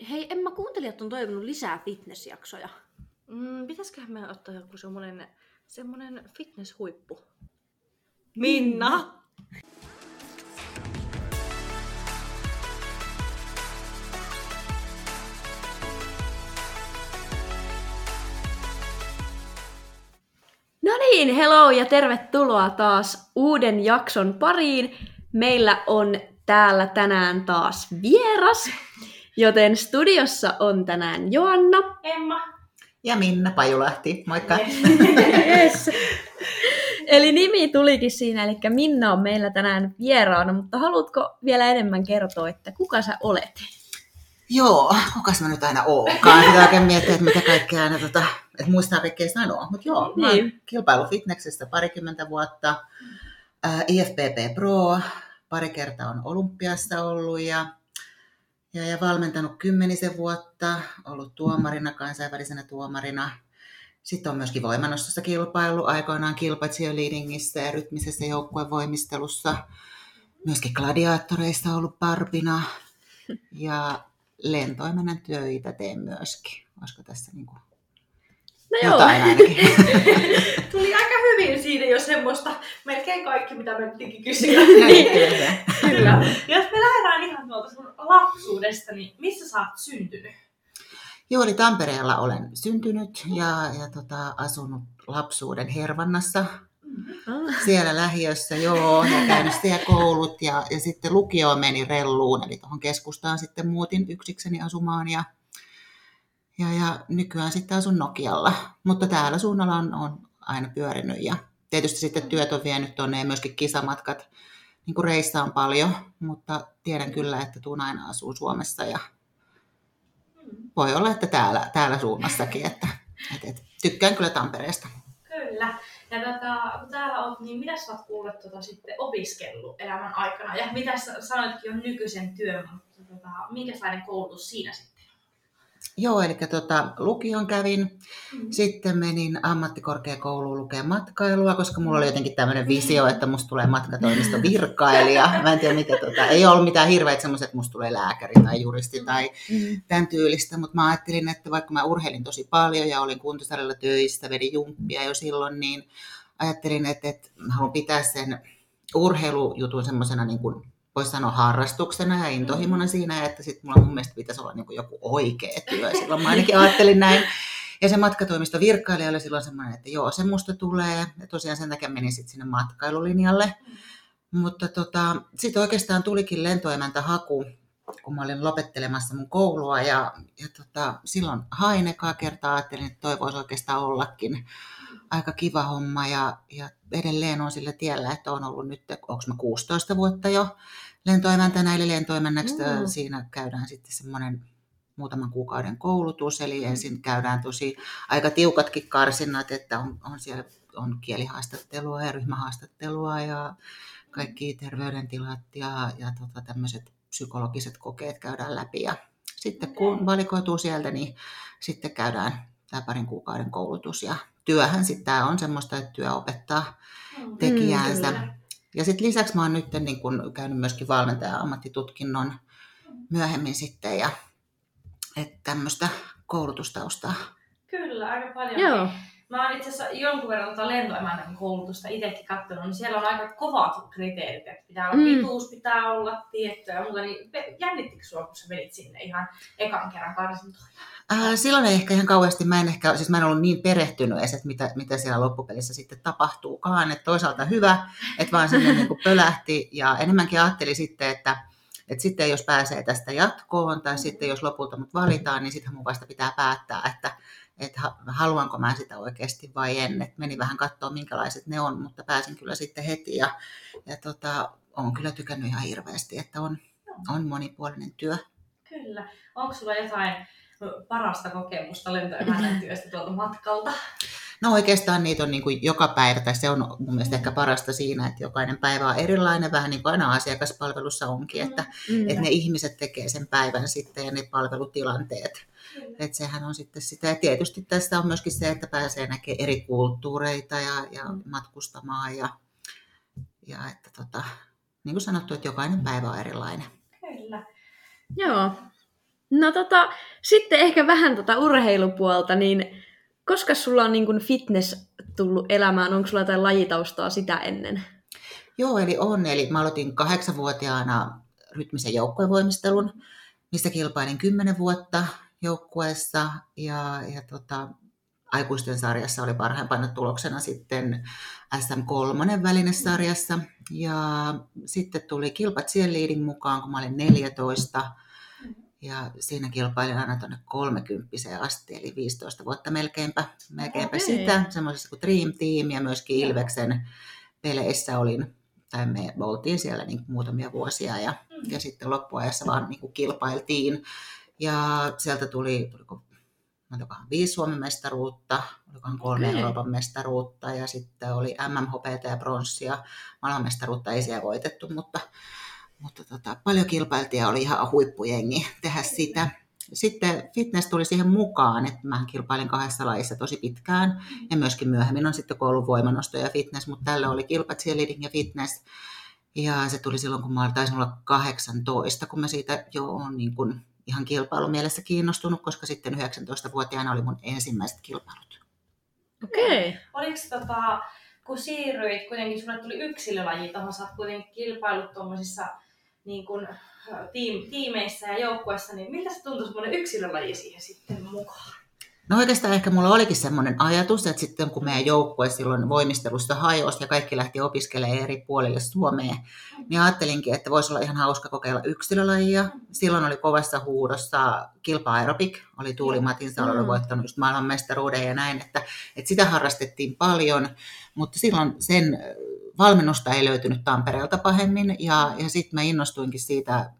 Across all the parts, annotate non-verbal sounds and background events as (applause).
Hei, Emma, kuuntelijat on toivonut lisää fitnessjaksoja. Mm, pitäisiköhän me ottaa joku semmonen, semmonen fitnesshuippu? Minna! No niin, hello ja tervetuloa taas uuden jakson pariin. Meillä on täällä tänään taas vieras, joten studiossa on tänään Joanna. Emma. Ja Minna Pajulahti, moikka. Yes. Eli nimi tulikin siinä, eli Minna on meillä tänään vieraana, mutta haluatko vielä enemmän kertoa, että kuka sä olet? Joo, kukas mä nyt aina oonkaan. Pitää oikein miettiä, että mitä kaikkea aina, tota, että muistaa kaikkea sanoa. Mutta joo, mä oon Niin. kilpailu fitneksestä parikymmentä vuotta. Äh, IFBB Pro, pari kertaa on olympiassa ollut ja, ja, ja valmentanut kymmenisen vuotta, ollut tuomarina, kansainvälisenä tuomarina. Sitten on myöskin voimannostossa kilpailu, aikoinaan kilpa cheerleadingissä ja rytmisessä joukkuevoimistelussa. Myöskin gladiaattoreissa ollut parpina ja lentoimennan töitä teen myöskin. Olisiko tässä niin kuin No joo, jotain ainakin? (laughs) Tuli aika hyvin siinä jo semmoista, melkein kaikki mitä me pitikin kysyä. (laughs) Niin, kyllä. Jos me lähdetään ihan tuolta sun lapsuudesta, niin missä sä oot syntynyt? Eli Tampereella olen syntynyt ja, ja tota, asunut lapsuuden Hervannassa Ah, siellä lähiössä, joo, ja käynyt siellä koulut ja, ja sitten lukioon meni relluun, eli tuohon keskustaan sitten muutin yksikseni asumaan ja, ja, ja nykyään sitten asun Nokialla, mutta täällä suunnalla on, on aina pyörinyt ja tietysti sitten työt on vienyt tuonne ja myöskin kisamatkat, niin kuin reissaan paljon, mutta tiedän kyllä, että tuun aina asuu Suomessa ja voi olla, että täällä, täällä suunnassakin, että, että, että tykkään kyllä Tampereesta. Kyllä. Ja tota, kun täällä oot, niin mitä sä oot kuullut tota, sitten opiskellut elämän aikana? Ja mitä sä sanoitkin on nykyisen työn, mutta tota, minkälainen koulutus siinä sitten? Joo, eli tota, lukion kävin, Mm. sitten menin ammattikorkeakouluun lukemaan matkailua, koska mulla oli jotenkin tämmöinen visio, että musta tulee matkatoimiston virkailija. Mä en tiedä, mitä, tota, ei ollut mitään hirveitä semmoiset, että musta tulee lääkäri tai juristi tai mm. tämän tyylistä, mutta mä ajattelin, että vaikka mä urheilin tosi paljon ja olin kuntosalilla töissä, vedin jumppia jo silloin, niin ajattelin, että, että haluan pitää sen urheilujutun semmoisena niin kuin voisi sanoa harrastuksena ja intohimona siinä, että sitten mulla mun mielestä pitäisi olla niin kuin joku oikea työ. Silloin mä ainakin ajattelin näin. Ja se matkatoimisto virkailija oli silloin semmoinen, että joo, se musta tulee. Ja tosiaan sen takia menin sitten sinne matkailulinjalle. Mutta tota, sitten oikeastaan tulikin lentoemäntä haku, kun mä olin lopettelemassa mun koulua. Ja, ja tota, silloin hain ekaa kertaa, ajattelin, että toi voisi oikeastaan ollakin aika kiva homma. Ja, ja edelleen on sillä tiellä, että on ollut nyt, onko mä 16 vuotta jo lentoemäntänä, eli lentoemännäksi Mm. siinä käydään sitten semmoinen muutaman kuukauden koulutus, eli ensin käydään tosi aika tiukatkin karsinnat, että on, on siellä on kielihaastattelua ja ryhmähaastattelua ja kaikki terveydentilat ja, ja tota, tämmöiset psykologiset kokeet käydään läpi. Ja sitten kun valikoituu sieltä, niin sitten käydään tämä parin kuukauden koulutus. Ja työhän sitten tämä on semmoista, että työ opettaa tekijäänsä. kyllä. Ja sitten lisäksi mä oon nyt niin kun käynyt myöskin valmentaja ammattitutkinnon myöhemmin sitten ja että tämmöistä koulutustaustaa. Kyllä, aika paljon. Joo. Mä oon itse asiassa jonkun verran tota lentoemännän koulutusta itsekin katsonut, niin siellä on aika kovat kriteerit, että pitää olla Mm. pituus, pitää olla tiettyä ja muuta, niin jännittikö sua, kun sä menit sinne ihan ekan kerran karsintoon? Ää, silloin ei ehkä ihan kauheasti, mä en, ehkä, siis mä en ollut niin perehtynyt edes, että mitä, mitä siellä loppupelissä sitten tapahtuukaan. Että toisaalta hyvä, että vaan sinne niin kuin pölähti ja enemmänkin ajattelin sitten, että, että sitten jos pääsee tästä jatkoon tai sitten jos lopulta mut valitaan, niin sitten mun vasta pitää päättää, että, että ha- haluanko mä sitä oikeasti vai en. Et meni vähän katsoa, minkälaiset ne on, mutta pääsin kyllä sitten heti ja, ja tota, olen kyllä tykännyt ihan hirveästi, että on, on monipuolinen työ. Kyllä. Onko sulla jotain parasta kokemusta lentoemännän (laughs) työstä tuolta matkalta? No oikeastaan niitä on niin kuin joka päivä, tai se on mun mielestä ehkä parasta siinä, että jokainen päivä on erilainen, vähän niin kuin aina asiakaspalvelussa onkin, että, Mm. että ne ihmiset tekee sen päivän sitten ja ne palvelutilanteet. Että sehän on sitten sitä. Ja tietysti tässä on myöskin se, että pääsee näkemään eri kulttuureita ja, ja matkustamaan ja, ja että tota, niin kuin sanottu, että jokainen päivä on erilainen. Kyllä. Joo. No tota, sitten ehkä vähän tota urheilupuolta, niin koska sulla on niin kuin fitness tullut elämään, onko sulla jotain lajitaustaa sitä ennen? Joo, eli on. Eli mä aloitin kahdeksanvuotiaana rytmisen joukkuevoimistelun, missä kilpailin kymmenen vuotta joukkueessa ja, ja tota, aikuisten sarjassa oli parhaimpana tuloksena sitten SM3 välinesarjassa. Ja sitten tuli kilpat liidin mukaan, kun mä olin 14. Ja siinä kilpailin aina tuonne 30 asti, eli 15 vuotta melkeinpä, melkeinpä okay. sitä, semmoisessa kuin Dream Team ja myöskin Ilveksen peleissä olin, tai me oltiin siellä niin muutamia vuosia ja, ja sitten loppuajassa vaan niin kuin kilpailtiin. Ja sieltä tuli, tuliko montakohan viisi Suomen mestaruutta, olikohan kolme okay. Euroopan mestaruutta ja sitten oli MMHPT ja pronssia. Maailmanmestaruutta ei siellä voitettu, mutta, mutta tota, paljon kilpailtiin ja oli ihan huippujengi tehdä sitä. Sitten fitness tuli siihen mukaan, että mä kilpailin kahdessa lajissa tosi pitkään ja myöskin myöhemmin on sitten koulun voimanosto ja fitness, mutta tällä oli kilpat, cheerleading ja fitness. Ja se tuli silloin, kun mä taisin olla 18, kun mä siitä jo on niin kuin ihan kilpailumielessä kiinnostunut, koska sitten 19-vuotiaana oli mun ensimmäiset kilpailut. Okei. Okay. Oliko tota, kun siirryit, kuitenkin sulle tuli yksilölaji tuohon, sä oot kuitenkin kilpailut tuommoisissa niin kun, tiim, tiimeissä ja joukkueissa, niin miltä se tuntui semmoinen yksilölaji siihen sitten mukaan? No oikeastaan ehkä mulla olikin semmoinen ajatus, että sitten kun meidän joukkue silloin voimistelusta hajosi ja kaikki lähti opiskelemaan eri puolille Suomeen, niin ajattelinkin, että voisi olla ihan hauska kokeilla yksilölajia. Silloin oli kovassa huudossa kilpa aerobik, oli Tuuli Matinsa, oli mm. voittanut just maailmanmestaruuden ja näin, että, että sitä harrastettiin paljon, mutta silloin sen valmennusta ei löytynyt Tampereelta pahemmin ja, ja sitten mä innostuinkin siitä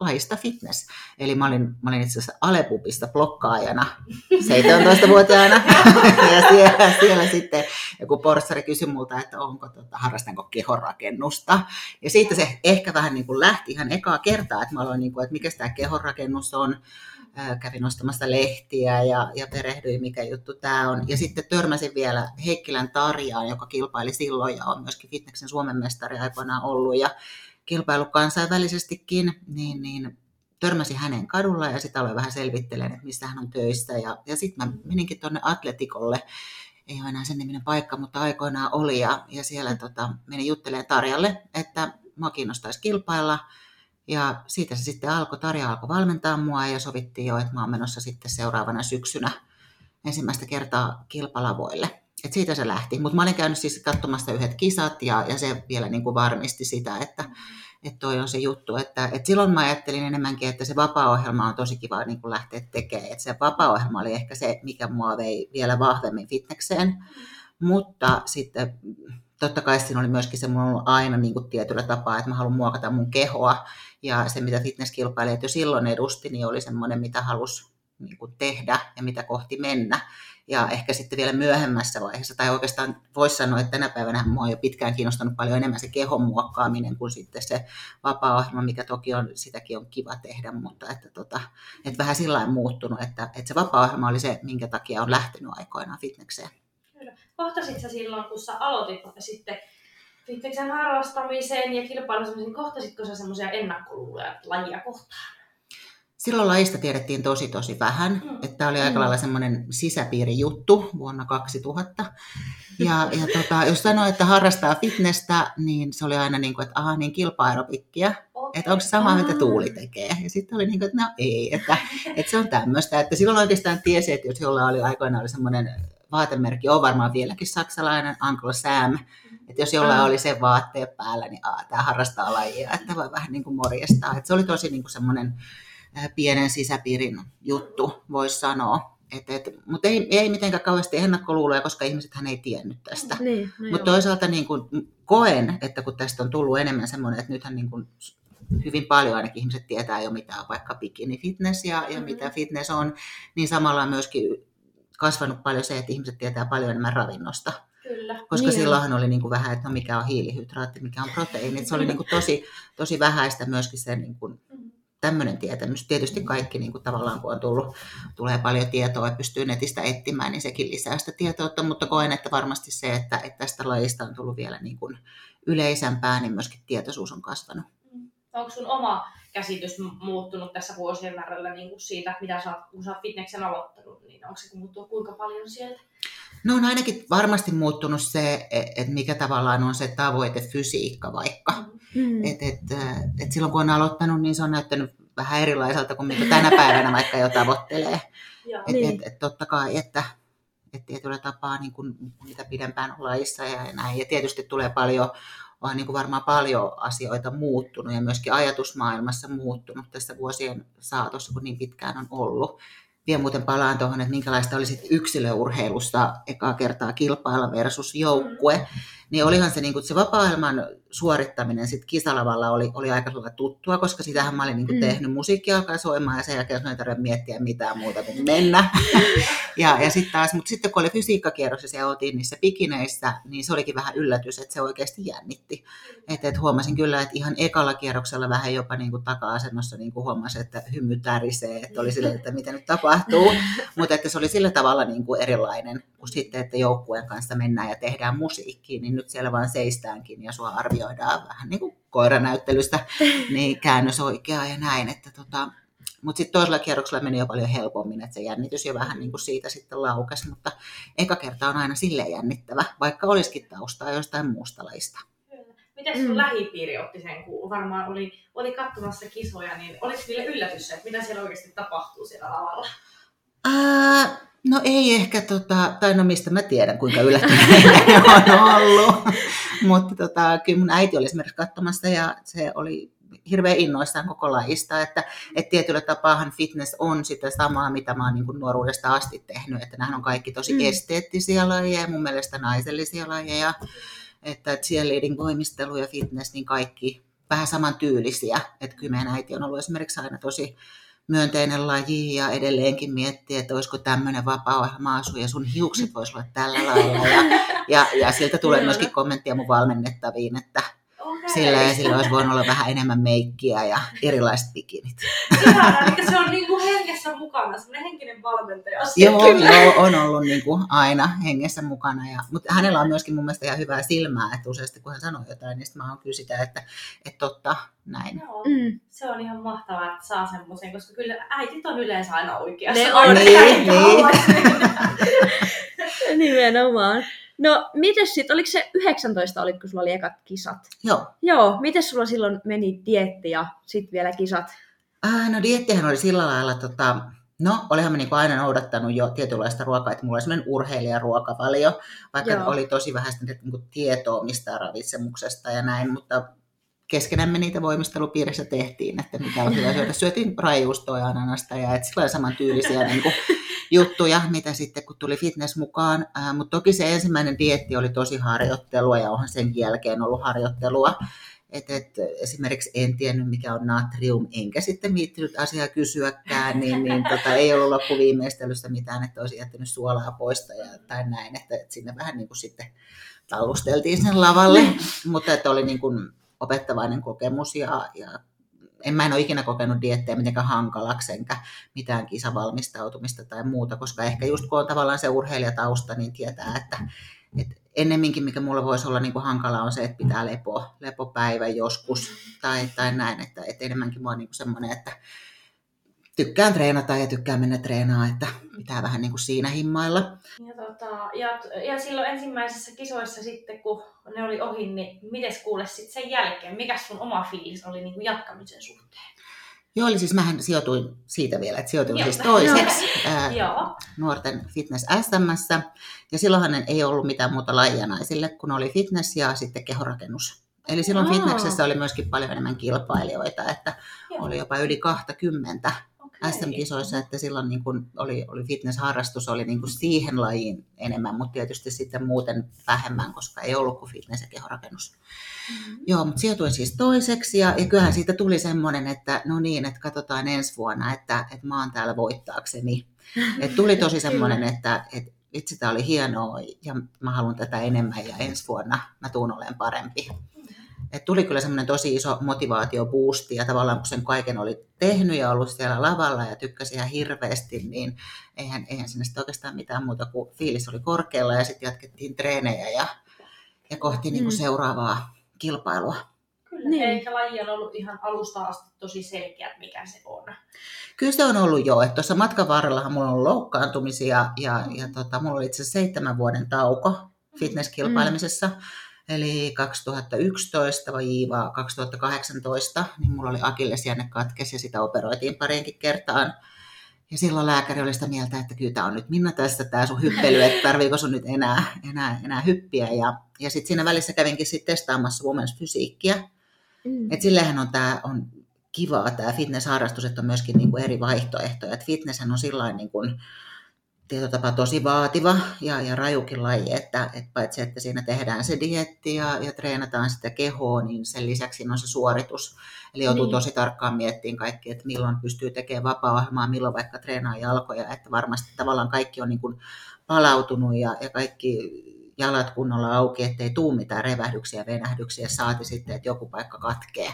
lajista fitness. Eli mä olin, mä olin itse asiassa Alepupissa blokkaajana 17-vuotiaana. (laughs) ja siellä, siellä sitten joku porssari kysyi multa, että onko, tota, harrastanko kehonrakennusta. Ja siitä se ehkä vähän niin kuin lähti ihan ekaa kertaa, että mä aloin, niin kuin, että mikä tämä kehonrakennus on. Kävin ostamassa lehtiä ja, ja perehdyin, mikä juttu tämä on. Ja sitten törmäsin vielä Heikkilän Tarjaan, joka kilpaili silloin ja on myöskin fitneksen Suomen mestari aikoinaan ollut. Ja kilpailu kansainvälisestikin, niin, niin törmäsin hänen kadulla ja sitä aloin vähän selvittelen, että missä hän on töissä. Ja, ja sitten mä meninkin tuonne Atletikolle, ei ole enää sen niminen paikka, mutta aikoinaan oli. Ja, ja siellä tota, menin juttelemaan Tarjalle, että mua kiinnostaisi kilpailla. Ja siitä se sitten alkoi, Tarja alkoi valmentaa mua ja sovittiin jo, että mä oon menossa sitten seuraavana syksynä ensimmäistä kertaa kilpalavoille. Et siitä se lähti. Mutta mä olin käynyt siis katsomassa yhdet kisat ja, ja se vielä niin kuin varmisti sitä, että että toi on se juttu. Että, että silloin mä ajattelin enemmänkin, että se vapaa-ohjelma on tosi kiva niin kuin lähteä tekemään. Että se vapaa-ohjelma oli ehkä se, mikä mua vei vielä vahvemmin fitnekseen. Mutta sitten totta kai siinä oli myöskin se, mulla on aina niin kuin tietyllä tapaa, että mä haluan muokata mun kehoa. Ja se, mitä fitnesskilpailijat jo silloin edusti, niin oli semmoinen, mitä halusi niin kuin tehdä ja mitä kohti mennä. Ja ehkä sitten vielä myöhemmässä vaiheessa, tai oikeastaan voisi sanoa, että tänä päivänä mua on jo pitkään kiinnostanut paljon enemmän se kehon muokkaaminen kuin sitten se vapaa-ohjelma, mikä toki on, sitäkin on kiva tehdä, mutta että, tota, että vähän sillä muuttunut, että, että se vapaa-ohjelma oli se, minkä takia on lähtenyt aikoinaan fitnekseen. Kohtasit sä silloin, kun sä aloitit sitten fitneksen harrastamiseen ja kilpailuun, kohtasitko sä semmoisia ennakkoluuloja lajia kohtaan? Silloin lajista tiedettiin tosi tosi vähän, mm. että tämä oli aika mm. lailla semmoinen sisäpiirijuttu vuonna 2000. Ja, ja tota, jos sanoi, että harrastaa fitnessä, niin se oli aina niin kuin, että aha, niin kilpa-aerobikkiä. Okay. Että onko se sama, mitä Tuuli tekee? Ja sitten oli niin kuin, että no ei, että, että se on tämmöistä. Että silloin oikeastaan tiesi, että jos jollain oli aikoinaan oli semmoinen vaatemerkki, on varmaan vieläkin saksalainen, Uncle Sam, että jos jollain oli se vaatteet päällä, niin tämä harrastaa lajia, että voi vähän niin kuin morjestaa. Että se oli tosi niin kuin semmoinen pienen sisäpiirin juttu, voisi sanoa. Et, et, mutta ei, ei mitenkään kauheasti ennakkoluuloja, koska ihmisethän ei tiennyt tästä. Niin, no mutta toisaalta niin kun, koen, että kun tästä on tullut enemmän semmoinen, että nythän niin kun, hyvin paljon ainakin ihmiset tietää jo, mitä on vaikka bikini fitness ja, ja mm-hmm. mitä fitness on, niin samalla on myöskin kasvanut paljon se, että ihmiset tietää paljon enemmän ravinnosta. Kyllä. Koska niin. silloinhan oli niin kuin vähän, että no mikä on hiilihydraatti, mikä on proteiini. Se oli niin kuin tosi, tosi vähäistä myöskin se niin kuin mm-hmm tämmöinen tietämys. Tietysti kaikki niin kuin tavallaan, kun on tullut, tulee paljon tietoa ja pystyy netistä etsimään, niin sekin lisää sitä tietoutta, mutta koen, että varmasti se, että, että tästä lajista on tullut vielä niin kuin yleisempää, niin myöskin tietoisuus on kasvanut. Mm. Onko sun oma käsitys muuttunut tässä vuosien varrella niin kuin siitä, mitä sä oot, kun sä oot fitneksen aloittanut, niin onko se muuttunut kuinka paljon sieltä? No on ainakin varmasti muuttunut se, että mikä tavallaan on se tavoite fysiikka vaikka. Mm. Et, et, et silloin kun on aloittanut, niin se on näyttänyt vähän erilaiselta kuin mitä tänä päivänä vaikka jo tavoittelee. että niin. et, et, totta kai, että et tietyllä tapaa niin kuin, mitä pidempään on lajissa ja näin. Ja tietysti tulee paljon, on niin kuin varmaan paljon asioita muuttunut ja myöskin ajatusmaailmassa muuttunut tässä vuosien saatossa, kun niin pitkään on ollut vielä muuten palaan tuohon, että minkälaista oli sit yksilöurheilusta ekaa kertaa kilpailla versus joukkue. Mm niin olihan se, niin kuin, se vapaa-ohjelman suorittaminen sit kisalavalla oli, oli aika tuttua, koska sitähän mä olin niin kuin, mm. tehnyt. Musiikki alkaa soimaan ja sen jälkeen ei tarvitse miettiä mitään muuta kuin mennä. (laughs) ja, ja sitten taas, mutta sitten kun oli fysiikkakierroksessa ja oltiin niissä pikineissä, niin se olikin vähän yllätys, että se oikeasti jännitti. Että et huomasin kyllä, että ihan ekalla kierroksella vähän jopa niin kuin taka-asennossa niin kuin huomasin, että hymy tärisee, että oli sille, että mitä nyt tapahtuu. (laughs) mutta että se oli sillä tavalla niin kuin erilainen kuin sitten, että joukkueen kanssa mennään ja tehdään musiikkiin, niin nyt siellä vaan seistäänkin ja sua arvioidaan vähän niin kuin koiranäyttelystä, (laughs) niin käännös oikeaa ja näin. Että tota, mutta sitten toisella kierroksella meni jo paljon helpommin, että se jännitys jo vähän niin kuin siitä sitten laukesi, mutta eka kerta on aina silleen jännittävä, vaikka olisikin taustaa jostain muusta lajista. Miten sun mm. lähipiiri otti sen, kun varmaan oli, oli katsomassa kisoja, niin oliko niille yllätys että mitä siellä oikeasti tapahtuu siellä lavalla? Ää, No ei ehkä, tota, tai no mistä mä tiedän, kuinka yllättyneitä (laughs) on ollut. Mutta tota, kyllä mun äiti oli esimerkiksi katsomassa ja se oli hirveän innoissaan koko lajista, että, että tietyllä tapaahan fitness on sitä samaa, mitä mä oon niin kuin nuoruudesta asti tehnyt, että nämä on kaikki tosi mm. esteettisiä lajeja, mun mielestä naisellisia lajeja, että cheerleading, voimistelu ja fitness, niin kaikki vähän samantyylisiä, että kyllä meidän äiti on ollut esimerkiksi aina tosi myönteinen laji ja edelleenkin miettii, että olisiko tämmöinen vapaa-ohjelma asu ja sun hiukset voisi olla tällä lailla. Ja, ja, ja siltä tulee myöskin kommenttia mun valmennettaviin, että sillä ja sillä olisi voinut olla vähän enemmän meikkiä ja erilaiset bikinit. Ihanaa, eli se on niin kuin hengessä mukana, semmoinen henkinen valmentaja. Joo, (laughs) joo, on ollut niin kuin aina hengessä mukana. Ja, mutta hänellä on myöskin mun mielestä ihan hyvää silmää, että useasti kun hän sanoo jotain, niin mä oon kyllä sitä, että, että totta, näin. Joo, mm. se on ihan mahtavaa, että saa semmoisen, koska kyllä äitit on yleensä aina oikeassa. Ne on, niin, niin. (laughs) (laughs) Nimenomaan. No, miten sitten, oliko se 19, olitko kun sulla oli ekat kisat? Joo. Joo, miten sulla silloin meni dietti ja sitten vielä kisat? Äh, no diettihän oli sillä lailla, tota, no olihan mä niinku aina noudattanut jo tietynlaista ruokaa, että mulla oli sellainen urheilijaruokavalio, vaikka Joo. oli tosi vähän sitä niinku tietoa mistä ravitsemuksesta ja näin, mutta keskenämme niitä voimistelupiirissä tehtiin, että mitä on hyvä syödä. Syötiin raijuustoa ja ananasta ja että sillä saman tyylisiä (laughs) niin kuin, juttuja, mitä sitten kun tuli fitness mukaan. Ää, mutta toki se ensimmäinen dietti oli tosi harjoittelua ja onhan sen jälkeen ollut harjoittelua. Et, et, esimerkiksi en tiennyt, mikä on natrium, enkä sitten viittinyt asiaa kysyäkään, niin, niin tota, ei ollut loppuviimeistelystä mitään, että olisi jättänyt suolaa poista ja, tai näin, että, että sinne vähän niin kuin sitten talusteltiin sen lavalle, mutta että oli niin kuin opettavainen kokemus ja, ja en mä en ole ikinä kokenut diettejä mitenkään hankalaksi, enkä mitään kisavalmistautumista tai muuta, koska ehkä just kun on tavallaan se urheilijatausta, niin tietää, että, että ennemminkin mikä mulla voisi olla niin kuin hankala on se, että pitää lepo, lepopäivä joskus tai, tai näin, että, että enemmänkin mua on niin semmoinen, että tykkään treenata ja tykkään mennä treenaamaan, että pitää vähän niin kuin siinä himmailla. Ja, tota, ja, ja silloin ensimmäisessä kisoissa sitten, kun ne oli ohi, niin miten kuule sitten sen jälkeen? Mikä sun oma fiilis oli niin kuin jatkamisen suhteen? Joo, eli siis mähän sijoituin siitä vielä, että sijoituin Joo. siis toiseksi (laughs) ää, nuorten fitness SMssä. Ja silloinhan ei ollut mitään muuta lajia naisille, kun oli fitness ja sitten kehorakennus. Eli silloin Aa. fitnessessä oli myöskin paljon enemmän kilpailijoita, että Joo. oli jopa yli 20 SM-kisoissa, että silloin niin kuin oli, oli fitness-harrastus oli niin kuin siihen lajiin enemmän, mutta tietysti sitten muuten vähemmän, koska ei ollut kuin fitness- ja kehorakennus. Mm-hmm. Joo, mutta sijoituin siis toiseksi ja, ja kyllähän siitä tuli semmoinen, että no niin, että katsotaan ensi vuonna, että, että mä oon täällä voittaakseni. Et tuli tosi semmoinen, että, että itse tämä oli hienoa ja mä haluan tätä enemmän ja ensi vuonna mä tuun olemaan parempi. Et tuli kyllä semmoinen tosi iso motivaatioboosti ja tavallaan kun sen kaiken oli tehnyt ja ollut siellä lavalla ja tykkäsi ihan hirveästi, niin eihän, eihän sinne sitten oikeastaan mitään muuta kuin fiilis oli korkealla ja sitten jatkettiin treenejä ja, ja kohti niinku mm. niin kuin seuraavaa kilpailua. Kyllä. Niin. Eikä laji on ollut ihan alusta asti tosi selkeä, että mikä se on. Kyllä se on ollut jo. että Tuossa matkan varrellahan mulla on ollut loukkaantumisia ja, ja tota, mulla oli itse asiassa seitsemän vuoden tauko fitnesskilpailemisessa. Eli 2011 vai 2018, niin mulla oli akillesjänne katkes ja sitä operoitiin pariinkin kertaan. Ja silloin lääkäri oli sitä mieltä, että kyllä tämä on nyt Minna tästä tämä sun hyppely, että tarviiko sun nyt enää, enää, enää hyppiä. Ja, ja sitten siinä välissä kävinkin sitten testaamassa women's fysiikkiä. Mm. Et sillehän on tämä on kivaa tämä fitness-harrastus, että on myöskin niinku eri vaihtoehtoja. Et fitnesshän on sillä niinku, tietotapa tosi vaativa ja, ja rajukin laji, että, että paitsi että siinä tehdään se dietti ja, ja treenataan sitä kehoa, niin sen lisäksi siinä on se suoritus. Eli joutuu Niin. tosi tarkkaan miettimään kaikki, että milloin pystyy tekemään vapaa-ohjelmaa, milloin vaikka treenaa jalkoja, että varmasti tavallaan kaikki on niin kuin palautunut ja, ja kaikki jalat kunnolla auki, ettei tuu mitään revähdyksiä, venähdyksiä, saati sitten, että joku paikka katkee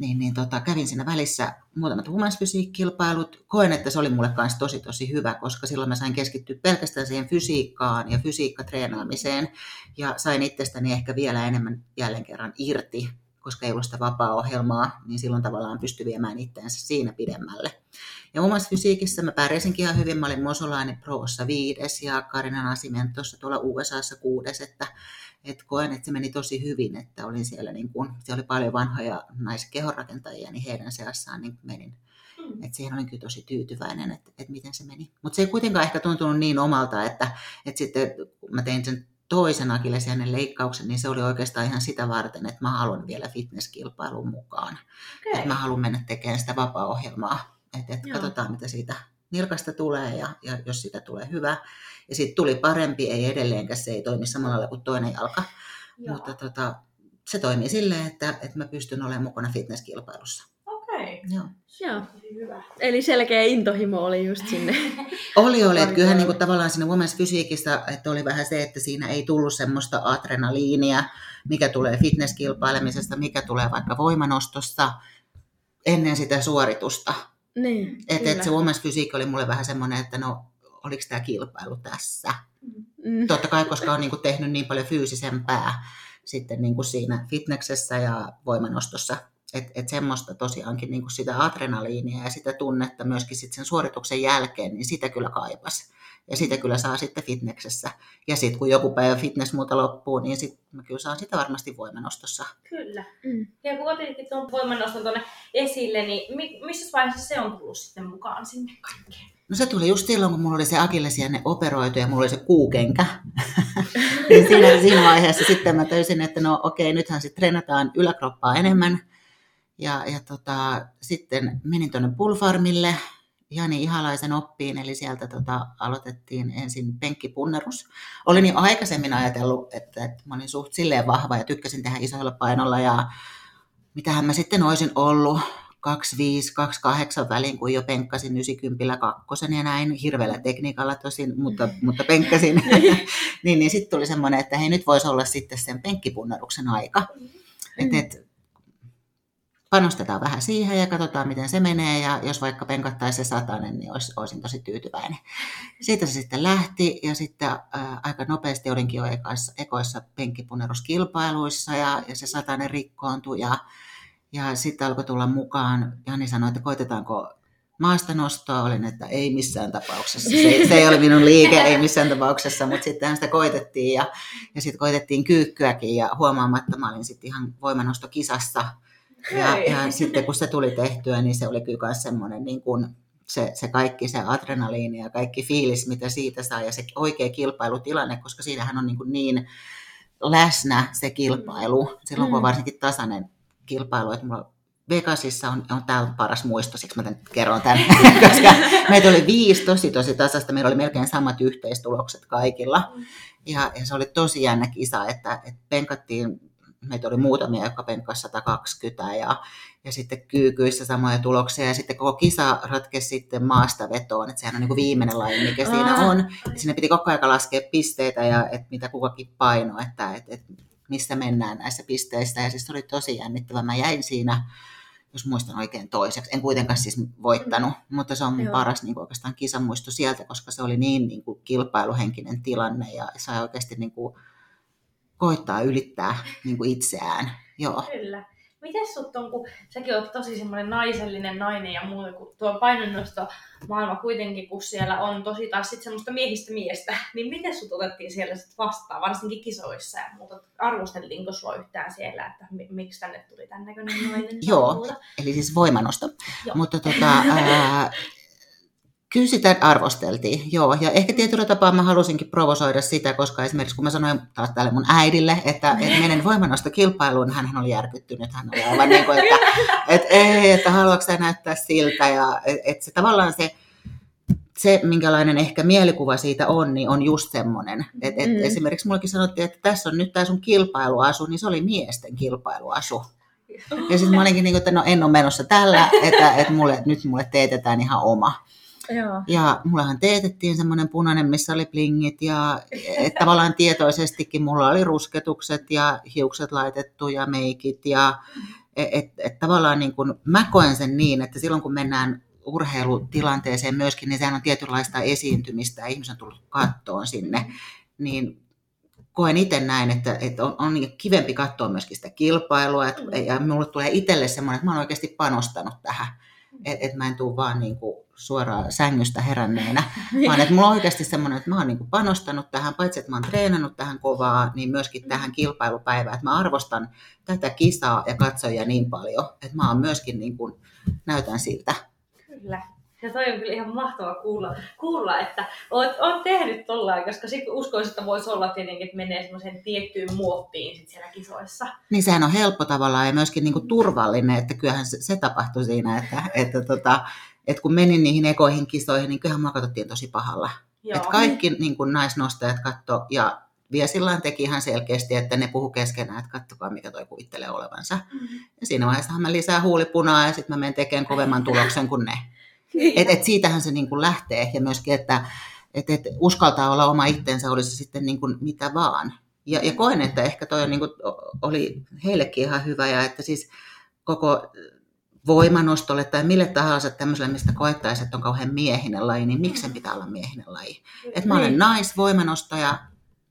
niin, niin tota, kävin siinä välissä muutamat women's Koen, että se oli mulle kanssa tosi tosi hyvä, koska silloin mä sain keskittyä pelkästään siihen fysiikkaan ja fysiikkatreenaamiseen ja sain itsestäni ehkä vielä enemmän jälleen kerran irti, koska ei ollut sitä vapaa-ohjelmaa, niin silloin tavallaan pystyi viemään itseänsä siinä pidemmälle. Ja omassa fysiikissä mä pärjäsinkin ihan hyvin. Mä olin Mosolainen Proossa viides ja Karina Nasimentossa tuolla USAssa kuudes, että et koen, että se meni tosi hyvin, että olin siellä, niin kun, siellä oli paljon vanhoja naiskehonrakentajia, niin heidän seassaan niin menin. Mm. Et siihen olin kyllä tosi tyytyväinen, että, että miten se meni. Mutta se ei kuitenkaan ehkä tuntunut niin omalta, että, että sitten kun mä tein sen toisen akillesjännen leikkauksen, niin se oli oikeastaan ihan sitä varten, että mä haluan vielä fitnesskilpailun mukaan. Okei. Että mä haluan mennä tekemään sitä vapaa-ohjelmaa. Että et katsotaan, mitä siitä nilkasta tulee ja, ja jos siitä tulee hyvä. Ja sitten tuli parempi, ei edelleenkään, se ei toimi samalla lailla kuin toinen jalka. Joo. Mutta tota, se toimii silleen, että, että mä pystyn olemaan mukana fitnesskilpailussa. Okei. Joo. Joo. Hyvä. Eli selkeä intohimo oli just sinne. (laughs) Oli, oli. Että kyllähän niin kuin tavallaan siinä women's fysiikistä, että oli vähän se, että siinä ei tullut semmoista adrenaliinia, mikä tulee fitnesskilpailemisesta, mikä tulee vaikka voimanostossa ennen sitä suoritusta. niin, Että kyllä. et se women's fysiikka oli mulle vähän semmoinen, että no, oliko tämä kilpailu tässä? Mm. Totta kai, koska on niin kuin tehnyt niin paljon fyysisempää sitten niin kuin siinä fitneksessä ja voimanostossa. Että et semmoista tosiaankin niin kuin sitä adrenaliinia ja sitä tunnetta myöskin sit sen suorituksen jälkeen, niin sitä kyllä kaipas. Ja sitä kyllä saa sitten fitneksessä. Ja sitten kun joku päivä fitness muuta loppuu, niin sitten mä kyllä saan sitä varmasti voimanostossa. Kyllä. Mm. Ja kun otitkin tuon voimannoston tuonne esille, niin mi- missä vaiheessa se on tullut sitten mukaan sinne kaikkeen? No se tuli just silloin, kun mulla oli se akillesjänne operoitu ja mulla oli se kuukenkä. (laughs) niin siinä, siinä vaiheessa sitten mä täysin, että no okei, nythän sitten treenataan yläkroppaa enemmän. Ja, ja tota, sitten menin tuonne Pulfarmille Jani Ihalaisen oppiin, eli sieltä tota, aloitettiin ensin penkkipunnerus. Olin jo aikaisemmin ajatellut, että, että mä olin suht silleen vahva ja tykkäsin tehdä isoilla painolla ja mitähän mä sitten olisin ollut 25, 28 väliin, kun jo penkkasin 90 kakkosen ja näin hirveällä tekniikalla tosin, mutta, mutta penkkasin. (laughs) niin, niin sitten tuli semmoinen, että hei nyt voisi olla sitten sen penkkipunneruksen aika. Et, et, panostetaan vähän siihen ja katsotaan, miten se menee. Ja jos vaikka penkattaisiin se satanen, niin olisi, olisin tosi tyytyväinen. Siitä se sitten lähti ja sitten ää, aika nopeasti olinkin jo ekoissa, ekoissa penkkipunneruskilpailuissa ja, ja se satanen rikkoontui. Ja, ja sitten alkoi tulla mukaan, Jani sanoi, että koitetaanko maasta nostoa, olin, että ei missään tapauksessa. Se, se ei ole minun liike, ei missään tapauksessa, mutta sittenhän sitä koitettiin ja, ja sitten koitettiin kyykkyäkin ja huomaamatta mä olin sitten ihan voimanostokisassa. Ja, ja sitten kun se tuli tehtyä, niin se oli kyllä myös semmoinen niin kuin se, se kaikki, se adrenaliini ja kaikki fiilis, mitä siitä saa ja se oikea kilpailutilanne, koska siinähän on niin, kuin niin läsnä se kilpailu, silloin kun on Mm. varsinkin tasainen kilpailu, että mulla Vegasissa on, on tämä paras muisto, siksi mä tämän kerron tämän, (laughs) koska meitä oli viisi tosi tosi tasasta, meillä oli melkein samat yhteistulokset kaikilla. Ja, ja se oli tosi jännä kisa, että, että penkattiin, meitä oli muutamia, jotka penkkasi 120 ja, ja sitten kyykyissä samoja tuloksia ja sitten koko kisa ratkesi sitten maasta vetoon, että sehän on niin kuin viimeinen laji, mikä siinä on. Ja siinä piti koko ajan laskea pisteitä ja että mitä kukakin paino, että, että, että missä mennään näissä pisteissä. Ja siis se oli tosi jännittävä. Mä jäin siinä, jos muistan oikein toiseksi. En kuitenkaan siis voittanut, mutta se on mun Joo. paras niin kuin oikeastaan kisamuisto sieltä, koska se oli niin, niin kuin kilpailuhenkinen tilanne ja sai oikeasti niin kuin koittaa ylittää niin kuin itseään. Joo. Kyllä. miten sut on, kun säkin oot tosi semmoinen naisellinen nainen ja muuta, kun tuo painonnosto maailma kuitenkin, kun siellä on tosi taas sit semmoista miehistä miestä, (laughs) niin miten sut otettiin siellä sit vastaan, varsinkin kisoissa ja muuta? Arvosteltiinko sua yhtään siellä, että miksi tänne tuli tämän näköinen nainen? Joo, eli siis voimanosto. Joo. Mutta tota, (laughs) ää, Kyllä sitä arvosteltiin, joo. Ja ehkä tietyllä tapaa mä halusinkin provosoida sitä, koska esimerkiksi kun mä sanoin taas tälle mun äidille, että, että menen voimanosta kilpailuun, niin hän oli järkyttynyt. Hän oli aivan niin kuin, että, että ei, että haluatko sä näyttää siltä. Ja että se tavallaan se, se, minkälainen ehkä mielikuva siitä on, niin on just semmoinen. Et, et mm. Esimerkiksi mullekin sanottiin, että tässä on nyt tämä sun kilpailuasu, niin se oli miesten kilpailuasu. Ja sitten mä olinkin niin kuin, että no en ole menossa tällä, että, että mulle, nyt mulle teetetään ihan oma. Joo. Ja mullahan teetettiin semmoinen punainen, missä oli plingit ja et tavallaan tietoisestikin mulla oli rusketukset ja hiukset laitettu ja meikit ja et, et, et tavallaan niin kun, mä koen sen niin, että silloin kun mennään urheilutilanteeseen myöskin, niin sehän on tietynlaista esiintymistä ja ihmiset on tullut kattoon sinne, niin koen itse näin, että, että on, on niin kivempi katsoa myöskin sitä kilpailua, että, ja mulle tulee itselle semmoinen, että mä oon oikeasti panostanut tähän, että, että mä en tule vaan niin kuin suoraan sängystä heränneenä, (laughs) vaan että mulla on oikeasti semmoinen, että mä oon niin kuin panostanut tähän, paitsi että mä oon treenannut tähän kovaa, niin myöskin tähän kilpailupäivään, että mä arvostan tätä kisaa ja katsojia niin paljon, että mä oon myöskin niin kuin, näytän siltä. Kyllä. Ja toi on kyllä ihan mahtava kuulla, kuulla että oot, oot tehnyt tollain, koska sit uskoisin, että voisi olla tietenkin, että menee semmoiseen tiettyyn muottiin sit siellä kisoissa. Niin sehän on helppo tavallaan ja myöskin niinku turvallinen, että kyllähän se, se tapahtui siinä, että, että tota, että kun menin niihin ekoihin kisoihin, niin kyllähän mua katsottiin tosi pahalla. Että kaikki niin kuin naisnostajat katto ja Viesillaan teki ihan selkeästi, että ne puhu keskenään, että kattokaa mikä toi kuvittelee olevansa. Mm-hmm. Ja siinä vaiheessa mä lisää huulipunaa ja sitten mä menen tekemään kovemman tuloksen kuin ne. (laughs) Niin. et, et siitähän se niin kuin lähtee ja myöskin, että et, et uskaltaa olla oma itsensä, oli se sitten niin kuin mitä vaan. Ja, ja koen, että ehkä toi on, niin kuin, oli heillekin ihan hyvä ja että siis koko voimanostolle tai mille tahansa tämmöiselle, mistä koettaisiin, että on kauhean miehinen laji, niin miksi sen pitää olla miehinen laji? Että mä olen niin. naisvoimanostaja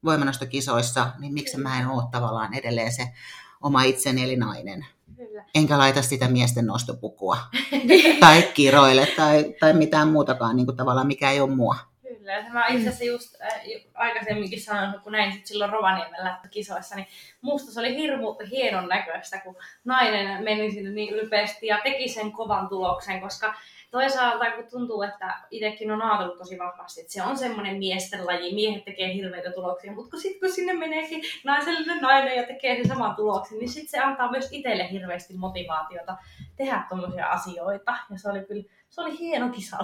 voimanostokisoissa, niin miksi mä en ole tavallaan edelleen se oma itseni eli nainen. Kyllä. Enkä laita sitä miesten nostopukua (laughs) tai kiroille tai, tai mitään muutakaan niin kuin tavallaan, mikä ei ole mua. Kyllä, mä itse asiassa just äh, aikaisemminkin sanoin, kun näin sit silloin Rovaniemellä kisoissa, niin musta se oli hirmu hienon näköistä, kun nainen meni sinne niin ylpeästi ja teki sen kovan tuloksen, koska toisaalta kun tuntuu, että itsekin on ajatellut tosi vahvasti, että se on semmoinen miesten laji, miehet tekee hirveitä tuloksia, mutta kun sitten kun sinne meneekin naisellinen nainen ja tekee sen saman tuloksen, niin sitten se antaa myös itselle hirveästi motivaatiota tehdä tuommoisia asioita. Ja se oli kyllä se oli hieno kisa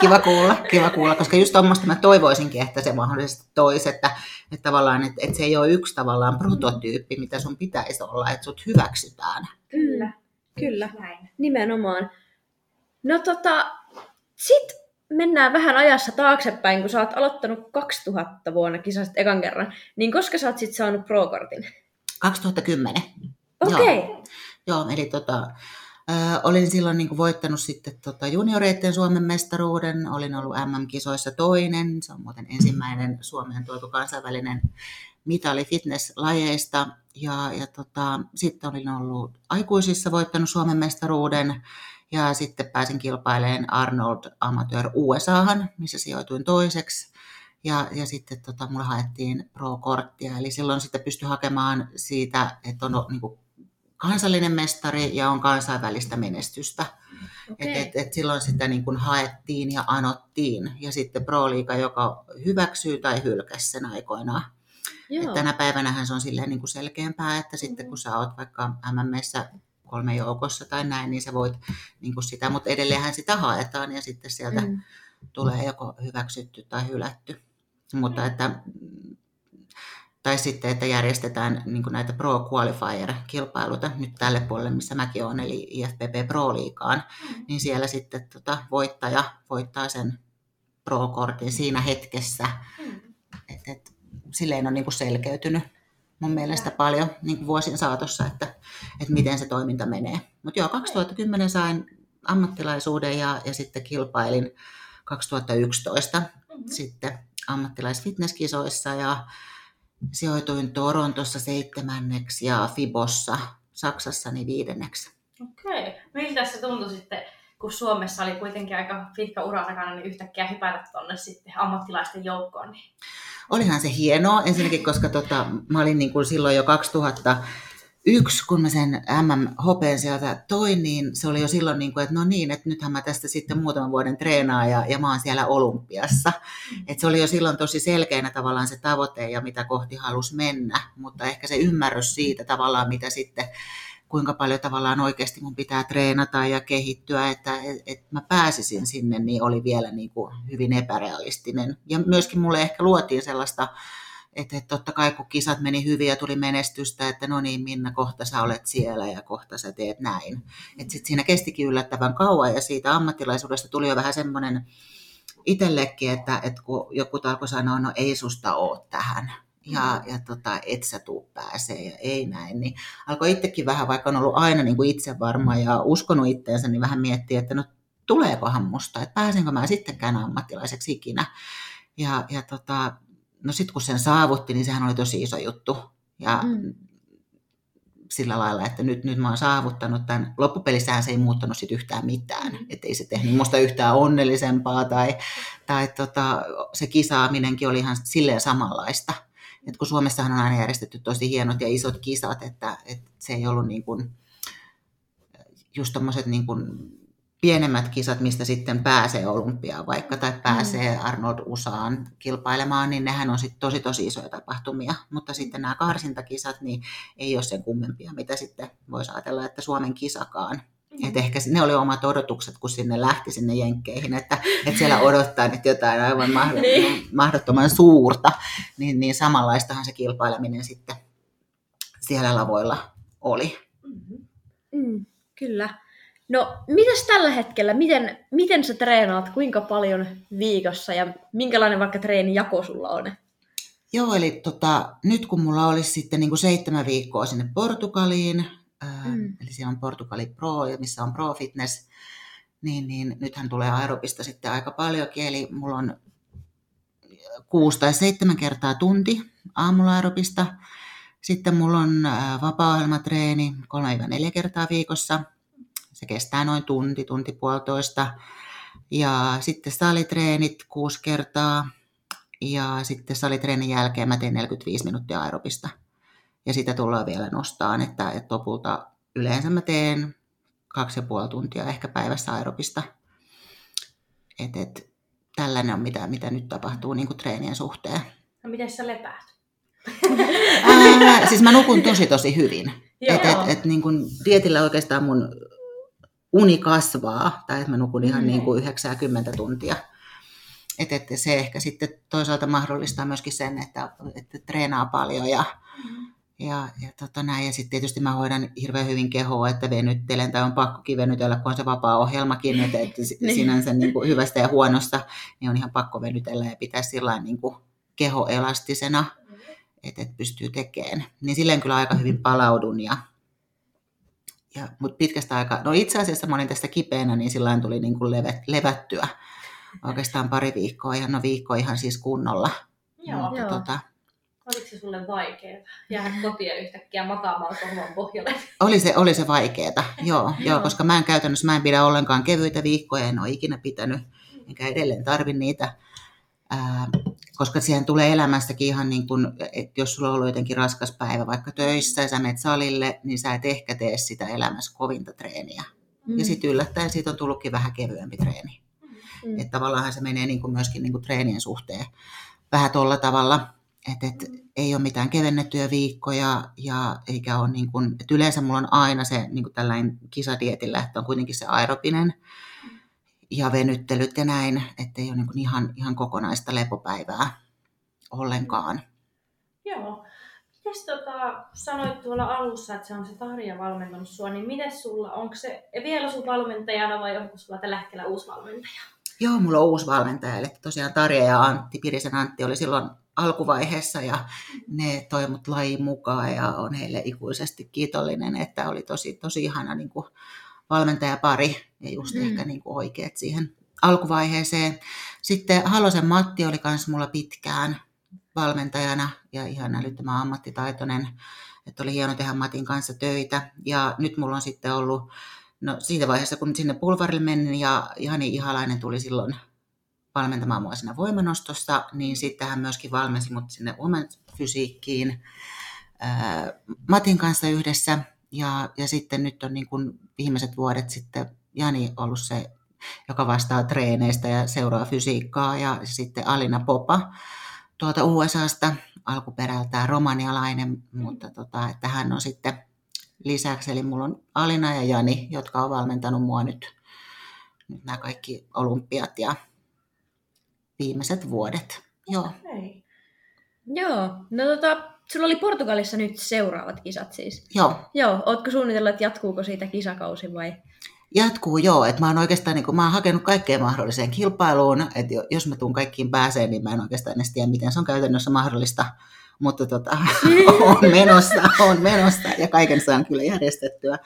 Kiva kuulla, kiva kuulla, koska just tuommoista mä toivoisinkin, että se mahdollisesti toisi, että, että tavallaan, että, että se ei ole yksi tavallaan prototyyppi, mitä sun pitäisi olla, että sut hyväksytään. Kyllä, kyllä, Näin. nimenomaan. No tota, sit mennään vähän ajassa taaksepäin, kun sä oot aloittanut 2000 vuonna kisasit ekan kerran, niin koska sä oot sit saanut pro-kortin? 2010. Okei. Okay. Joo. Joo, eli tota, Ö, olin silloin niin voittanut sitten tota junioreiden Suomen mestaruuden, olin ollut MM-kisoissa toinen, se on muuten ensimmäinen Suomeen tuotu kansainvälinen mitali fitnesslajeista. Ja, ja tota, sitten olin ollut aikuisissa voittanut Suomen mestaruuden ja sitten pääsin kilpailemaan Arnold Amateur USAhan, missä sijoituin toiseksi. Ja, ja sitten tota, mulla haettiin pro-korttia, eli silloin sitten pystyi hakemaan siitä, että on niin kuin kansallinen mestari ja on kansainvälistä menestystä. Okay. Et, et, et silloin sitä niin kuin haettiin ja anottiin. Ja sitten Pro-liiga, joka hyväksyy tai hylkäsi sen aikoinaan. Et tänä päivänä se on silleen niin kuin selkeämpää, että sitten kun sä oot vaikka MMS kolme joukossa tai näin, niin sä voit niin kuin sitä, mutta edelleenhän sitä haetaan ja sitten sieltä mm. tulee joko hyväksytty tai hylätty. Mutta että tai sitten, että järjestetään niin näitä Pro Qualifier-kilpailuita nyt tälle puolelle, missä mäkin olen, eli IFPP Pro-liigaan, mm. niin siellä sitten tota, voittaja voittaa sen Pro-kortin siinä hetkessä. Mm. Et, et, silleen on niin kuin selkeytynyt mun mielestä paljon niin kuin vuosien saatossa, että, että miten se toiminta menee. Mutta joo, 2010 sain ammattilaisuuden ja, ja sitten kilpailin 2011 mm-hmm. sitten ammattilaisfitnesskisoissa ja sijoituin Torontossa seitsemänneksi ja Fibossa Saksassa niin viidenneksi. Okei. Miltä se tuntui sitten, kun Suomessa oli kuitenkin aika pitkä ura takana, niin yhtäkkiä hypätä tuonne sitten ammattilaisten joukkoon? Niin... Olihan se hienoa, ensinnäkin koska tota, mä olin niin kuin silloin jo 2000 yksi, kun mä sen MM-hopeen sieltä toin, niin se oli jo silloin, niin kuin, että no niin, että nythän mä tästä sitten muutaman vuoden treenaan ja, ja mä oon siellä olympiassa. Mm. Että se oli jo silloin tosi selkeänä tavallaan se tavoite ja mitä kohti halus mennä, mutta ehkä se ymmärrys siitä tavallaan, mitä sitten kuinka paljon tavallaan oikeasti mun pitää treenata ja kehittyä, että et, et mä pääsisin sinne, niin oli vielä niin kuin hyvin epärealistinen. Ja myöskin mulle ehkä luotiin sellaista että, että totta kai kun kisat meni hyvin ja tuli menestystä, että no niin Minna, kohta sä olet siellä ja kohta sä teet näin. Että sitten siinä kestikin yllättävän kauan ja siitä ammattilaisuudesta tuli jo vähän semmoinen itsellekin, että, että kun joku alkoi sanoa, no ei susta ole tähän, ja, ja tota, et sä tuu pääsee ja ei näin, niin alkoi itsekin vähän, vaikka on ollut aina niin kuin itse varma ja uskonut itteensä, niin vähän miettiä, että no tuleekohan musta, että pääsenkö mä sittenkään ammattilaiseksi ikinä. Ja, ja tota, no sitten kun sen saavutti, niin sehän oli tosi iso juttu. Ja mm. sillä lailla, että nyt, nyt mä oon saavuttanut tämän. Loppupelissähän se ei muuttanut sit yhtään mitään. Mm. Että ei se tehnyt musta yhtään onnellisempaa. Tai, tai tota, se kisaaminenkin oli ihan silleen samanlaista. Et kun Suomessahan on aina järjestetty tosi hienot ja isot kisat, että, että se ei ollut niin kuin, just tommoset niin kuin pienemmät kisat, mistä sitten pääsee olympiaan vaikka tai pääsee mm. Arnold Usaan kilpailemaan, niin nehän on sitten tosi tosi isoja tapahtumia. Mutta sitten nämä karsintakisat, niin ei ole sen kummempia, mitä sitten voisi ajatella, että Suomen kisakaan. Mm. Et ehkä ne oli omat odotukset, kun sinne lähti sinne Jenkkeihin, että, että siellä odottaa nyt jotain aivan (laughs) niin. mahdottoman suurta. Niin, niin samanlaistahan se kilpaileminen sitten siellä lavoilla oli. Mm-hmm. Mm, kyllä. No, mitäs tällä hetkellä, miten, miten sä treenaat, kuinka paljon viikossa ja minkälainen vaikka treenijako sulla on? Joo, eli tota, nyt kun mulla olisi sitten niin kuin seitsemän viikkoa sinne Portugaliin, mm. eli siellä on Portugali Pro, missä on Pro Fitness, niin, niin nythän tulee aerobista sitten aika paljonkin, eli mulla on kuusi tai seitsemän kertaa tunti aamulla aerobista. Sitten mulla on vapaa-ohjelmatreeni 3-4 kertaa viikossa – se kestää noin tunti, tunti puolitoista. Ja sitten salitreenit kuusi kertaa. Ja sitten salitreenin jälkeen mä teen 45 minuuttia aerobista. Ja sitä tullaan vielä nostaan, että, että lopulta yleensä mä teen kaksi ja puoli tuntia ehkä päivässä aerobista. Et, et, tällainen on mitä, mitä nyt tapahtuu niin kuin treenien suhteen. No miten sä lepäät? (laughs) Ää, siis mä nukun tosi tosi hyvin. (laughs) Et, et, et, niin dietillä oikeastaan mun uni kasvaa, tai että mä nukun ihan mm. niin kuin 90 tuntia. Et, että se ehkä sitten toisaalta mahdollistaa myöskin sen, että, että treenaa paljon ja, mm. Ja, ja, tota näin. ja sitten tietysti mä hoidan hirveän hyvin kehoa, että venyttelen tai on pakkokin venytellä, kun on se vapaa-ohjelmakin, että, että niin. sinänsä niin kuin hyvästä ja huonosta, niin on ihan pakko venytellä ja pitää sillä niin kuin keho elastisena, että, että pystyy tekemään. Niin silleen kyllä aika hyvin palaudun ja, ja, mutta pitkästä aikaa, no itse asiassa mä olin tästä kipeänä, niin sillä tuli niin kuin levet, levättyä oikeastaan pari viikkoa, ja no viikko ihan siis kunnolla. Joo. Mutta, Joo. Tota, Oliko se sulle vaikeaa jäädä kotia yhtäkkiä makaamaan sohvan pohjalle? Oli se, oli se vaikeaa, (laughs) joo, joo, koska mä en käytännössä, mä en pidä ollenkaan kevyitä viikkoja, en ole ikinä pitänyt, enkä edelleen tarvi niitä. Ää, koska siihen tulee elämästäkin ihan niin kuin, että jos sulla on ollut jotenkin raskas päivä vaikka töissä ja sä menet salille, niin sä et ehkä tee sitä elämässä kovinta treeniä. Mm. Ja sitten yllättäen siitä on tullutkin vähän kevyempi treeni. Mm. Että tavallaan se menee niin kuin myöskin niin kuin treenien suhteen vähän tuolla tavalla, että et, ei ole mitään kevennettyjä viikkoja ja eikä ole niin kuin, että yleensä mulla on aina se niin kuin tällainen kisadietillä, että on kuitenkin se aerobinen ja venyttelyt ja näin, ettei ole niin ihan, ihan kokonaista lepopäivää ollenkaan. Joo. Mites tota, sanoit tuolla alussa, että se on se Tarja valmentanut sua, niin miten sulla, onko se vielä sun valmentajana vai onko sulla tällä hetkellä uusi valmentaja? Joo, mulla on uusi valmentaja, eli tosiaan Tarja ja Antti, Pirisen Antti oli silloin alkuvaiheessa ja ne toi mut lajiin mukaan ja on heille ikuisesti kiitollinen, että oli tosi, tosi ihana niin kuin valmentajapari ja just mm. ehkä niin kuin oikeat siihen alkuvaiheeseen. Sitten Halosen Matti oli myös mulla pitkään valmentajana ja ihan älyttömän ammattitaitoinen. että oli hieno tehdä Matin kanssa töitä. Ja nyt mulla on sitten ollut, no siitä vaiheessa kun sinne pulvarille menin ja Jani Ihalainen tuli silloin valmentamaan mua siinä voimanostossa, niin sitten hän myöskin valmensi mut sinne fysiikkiin Matin kanssa yhdessä. Ja, ja sitten nyt on niin kuin viimeiset vuodet sitten Jani ollut se, joka vastaa treeneistä ja seuraa fysiikkaa. Ja sitten Alina Popa tuolta USAsta, alkuperältään romanialainen, mutta tota, että hän on sitten lisäksi, eli mulla on Alina ja Jani, jotka on valmentanut mua nyt, nyt nämä kaikki olympiat ja viimeiset vuodet. Joo. Okay. Joo, no tota, sulla oli Portugalissa nyt seuraavat kisat siis. Joo. Joo, ootko suunnitellut, että jatkuuko siitä kisakausi vai? Jatkuu joo, että mä oon oikeastaan niin kun, mä oon hakenut kaikkeen mahdolliseen kilpailuun, että jos mä tuun kaikkiin pääseen, niin mä en oikeastaan edes tiedä, miten se on käytännössä mahdollista, mutta tota, (laughs) on menossa, on menossa ja kaiken saan kyllä järjestettyä.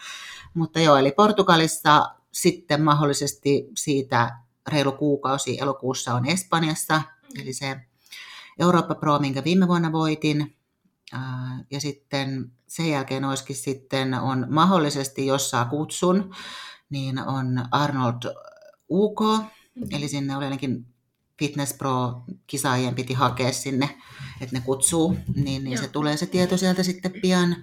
Mutta joo, eli Portugalissa sitten mahdollisesti siitä reilu kuukausi elokuussa on Espanjassa, eli se Eurooppa Pro, minkä viime vuonna voitin. Ja sitten sen jälkeen olisikin sitten on mahdollisesti, jos saa kutsun, niin on Arnold UK, eli sinne oli ainakin Fitness Pro-kisaajien piti hakea sinne, että ne kutsuu, niin, niin se tulee se tieto sieltä sitten pian.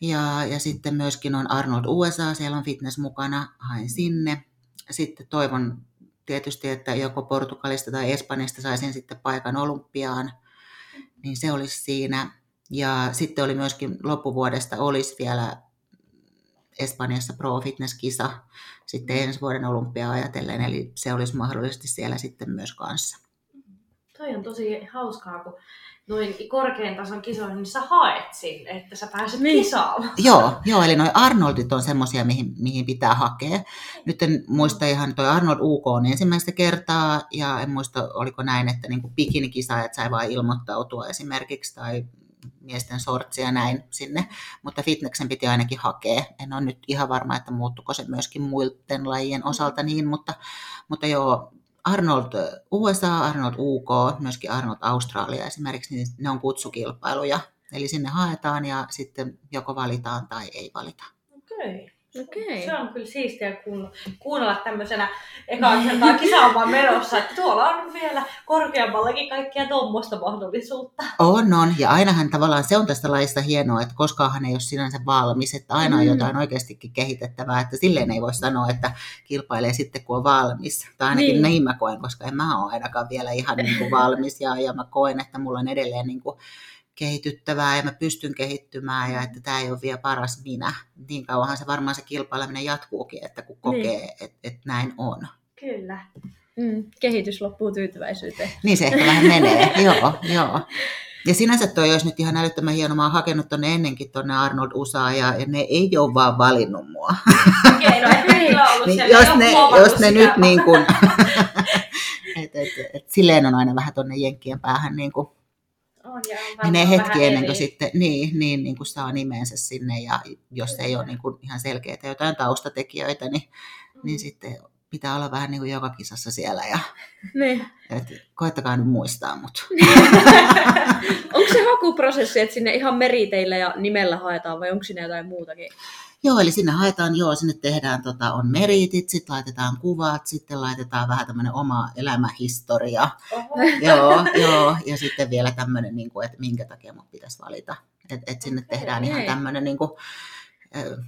Ja, ja sitten myöskin on Arnold USA, siellä on fitness mukana, hain sinne. Sitten toivon tietysti, että joko Portugalista tai Espanjasta saisin sitten paikan olympiaan, niin se olisi siinä. Ja sitten oli myöskin loppuvuodesta olisi vielä Espanjassa Pro Fitness-kisa sitten mm. ensi vuoden olympia ajatellen, eli se olisi mahdollisesti siellä sitten myös kanssa. Toi on tosi hauskaa, kun noin korkean tason kisoihin, niin sä haet sinne, että sä pääset niin. kisaamaan. Joo, joo, eli noin Arnoldit on semmoisia, mihin, mihin pitää hakea. Nyt en muista ihan, toi Arnold UK on ensimmäistä kertaa, ja en muista, oliko näin, että niin bikinikisaajat sai vain ilmoittautua esimerkiksi, tai miesten sortsia näin sinne, mutta fitneksen piti ainakin hakea. En ole nyt ihan varma, että muuttuko se myöskin muiden lajien osalta niin, mutta, mutta joo, Arnold USA, Arnold UK, myöskin Arnold Australia esimerkiksi, niin ne on kutsukilpailuja. Eli sinne haetaan ja sitten joko valitaan tai ei valita. Okei. Okay. Okay. Se on kyllä siistiä kuunnella tämmöisenä ekaa kertaa kisaamaan menossa, että tuolla on vielä korkeammallakin kaikkia tuommoista mahdollisuutta. On, on. Ja ainahan tavallaan se on tästä laista hienoa, että koskaanhan ei ole sinänsä valmis, että aina on mm. jotain oikeastikin kehitettävää, että silleen ei voi sanoa, että kilpailee sitten kun on valmis. Tai ainakin niin. niin mä koen, koska en mä ole ainakaan vielä ihan niin kuin valmis ja, ja mä koen, että mulla on edelleen niin kuin kehityttävää ja mä pystyn kehittymään ja että tämä ei ole vielä paras minä. Niin kauanhan se varmaan se kilpaileminen jatkuukin, että kun kokee, niin. että et näin on. Kyllä. Mm, kehitys loppuu tyytyväisyyteen. Niin se ehkä vähän menee, (laughs) joo, joo. Ja sinänsä toi olisi nyt ihan älyttömän hieno. Mä oon hakenut tonne ennenkin tonne Arnold Usaa ja, ja ne ei ole vaan valinnut mua. Okei, no ollut niin, jos ne, jos ne nyt niin kuin, (laughs) et, et, et, silleen on aina vähän tonne jenkkien päähän niin kuin on, ja on menee hetki ennen kuin sitten, niin, niin, niin kuin saa nimensä sinne ja jos ei ole niin kuin ihan selkeitä jotain taustatekijöitä, niin, mm. niin sitten pitää olla vähän niin kuin joka kisassa siellä ja (laughs) niin. et, koettakaa nyt muistaa mut. (laughs) onko se hakuprosessi, että sinne ihan meriteillä ja nimellä haetaan vai onko sinne jotain muutakin? Joo, eli sinne haetaan, joo, sinne tehdään, tota, on meritit, sitten laitetaan kuvat, sitten laitetaan vähän tämmöinen oma elämähistoria. Oho. Joo, joo, ja sitten vielä tämmöinen, niin kuin, että minkä takia mut pitäisi valita. Että et sinne okay, tehdään ihan tämmöinen, niin kuin,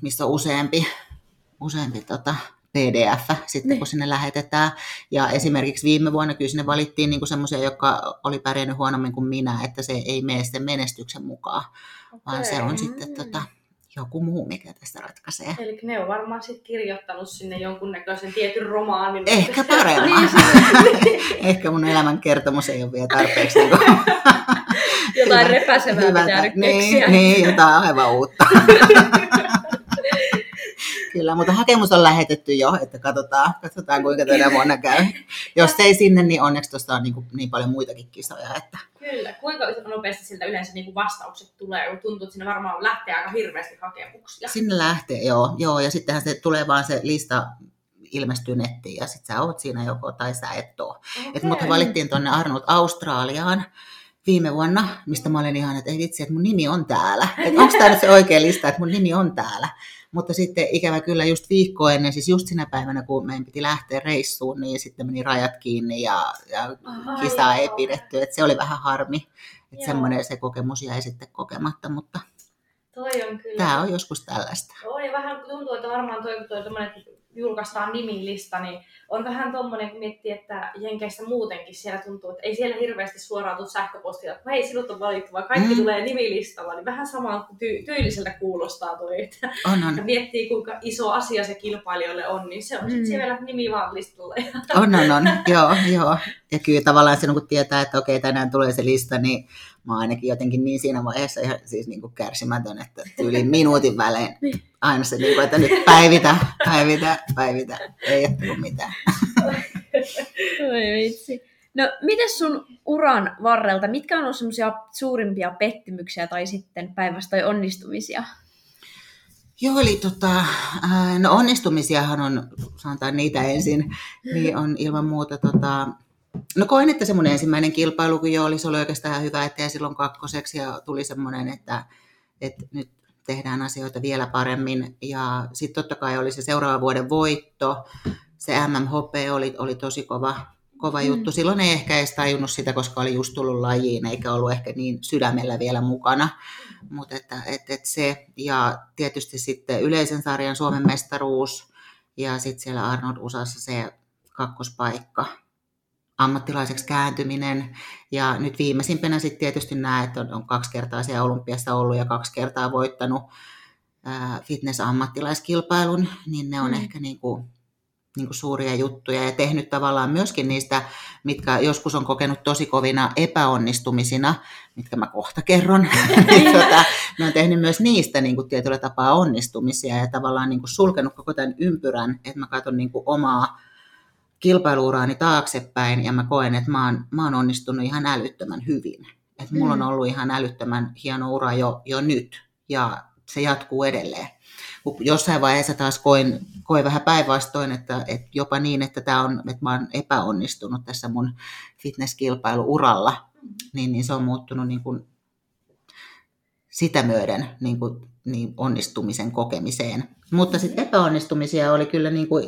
missä on useampi, useampi tota, PDF sitten, niin. kun sinne lähetetään. Ja esimerkiksi viime vuonna kyllä sinne valittiin niin semmoisia, jotka oli pärjännyt huonommin kuin minä, että se ei mene sitten menestyksen mukaan, okay. vaan se on sitten tota, joku muu, mikä tästä ratkaisee. Eli ne on varmaan sitten kirjoittanut sinne jonkunnäköisen tietyn romaanin. Ehkä (laughs) paremmin. (laughs) Ehkä mun elämän kertomus ei ole vielä tarpeeksi. Niin jotain (laughs) repäsevää Hyvä, pitää nyt niin, niin, jotain aivan uutta. Kyllä, mutta hakemus on lähetetty jo, että katsotaan, katsotaan kuinka tänä vuonna käy. Jos ei sinne, niin onneksi tuosta on niin, kuin, niin paljon muitakin kisoja. Että... Kyllä, kuinka nopeasti siltä yleensä niin kuin vastaukset tulee, kun tuntuu, että sinne varmaan lähtee aika hirveästi hakemuksia. Sinne lähtee, joo, joo ja sittenhän se tulee vaan se lista ilmestyy nettiin ja sitten sä oot siinä joko tai sä et oo. Okay. Et mut valittiin tuonne Arnold Australiaan viime vuonna, mistä mä olin ihan, että ei vitsi, että mun nimi on täällä. (laughs) Että onko tämä nyt se oikea lista, että mun nimi on täällä. Mutta sitten ikävä kyllä just viikko ennen, siis just sinä päivänä, kun meidän piti lähteä reissuun, niin sitten meni rajat kiinni ja, ja kisaa ei pidetty. Että se oli vähän harmi, että semmoinen se kokemus jäi sitten kokematta, mutta Toi on kyllä. tämä on joskus tällaista. Joo, ja vähän tuntuu, että varmaan toi, toi julkaistaan nimilista, niin on vähän tommonen, kun miettii, että Jenkeissä muutenkin siellä tuntuu, että ei siellä hirveästi suoraan tule sähköpostia, että hei, sinut on valittu, vaan kaikki Mm. tulee nimilistalla, niin vähän samaa ty- tyyliseltä kuulostaa toi, että On, on, ja (laughs) miettii, kuinka iso asia se kilpailijoille on, niin se on Mm. sitten siellä nimi vaan listalla. Ja on, on, on. joo, joo. Ja kyllä tavallaan silloin, kun tietää, että okei, tänään tulee se lista, niin mä oon ainakin jotenkin niin siinä vaiheessa ihan siis niin kuin kärsimätön, että yli minuutin välein aina se, niin kuin, että nyt päivitä, päivitä, päivitä, ei ole tullut mitään. Oi vitsi. No, miten sun uran varrelta, mitkä on ollut semmoisia suurimpia pettymyksiä tai sitten päinvastoin onnistumisia? Joo, eli tota, no onnistumisiahan on, sanotaan niitä ensin, niin on ilman muuta, tota, no koin, että semmoinen ensimmäinen kilpailu, kun jo oli, se oli oikeastaan hyvä, että silloin kakkoseksi ja tuli semmoinen, että, että nyt tehdään asioita vielä paremmin. Ja sitten totta kai oli se seuraavan vuoden voitto, se MMHP oli, oli tosi kova, kova Mm. juttu. Silloin ei ehkä edes tajunnut sitä, koska oli just tullut lajiin, eikä ollut ehkä niin sydämellä vielä mukana. Mutta että, et, et se, ja tietysti sitten yleisen sarjan Suomen mestaruus, ja sitten siellä Arnold Usassa se kakkospaikka, ammattilaiseksi kääntyminen. Ja nyt viimeisimpänä sitten tietysti nämä, että on, on kaksi kertaa siellä olympiassa ollut ja kaksi kertaa voittanut ää, fitness-ammattilaiskilpailun, niin ne on Mm. ehkä niinku, niinku suuria juttuja ja tehnyt tavallaan myöskin niistä, mitkä joskus on kokenut tosi kovina epäonnistumisina, mitkä mä kohta kerron. (laughs) niin, tota, ne on tehnyt myös niistä niin kuin tietyllä tapaa onnistumisia ja tavallaan niin kuin sulkenut koko tämän ympyrän, että mä katson niin kuin omaa kilpailuuraani taaksepäin ja mä koen, että mä oon, mä oon onnistunut ihan älyttömän hyvin. Että mulla on Mm. ollut ihan älyttömän hieno ura jo, jo nyt ja se jatkuu edelleen. Jossain vaiheessa taas koin, koin vähän päinvastoin, että, että jopa niin, että, tämä on, että mä oon epäonnistunut tässä mun fitnesskilpailuuralla, niin, niin se on muuttunut niin kuin sitä myöden niin kuin, niin onnistumisen kokemiseen. Mutta sitten epäonnistumisia oli kyllä niin kuin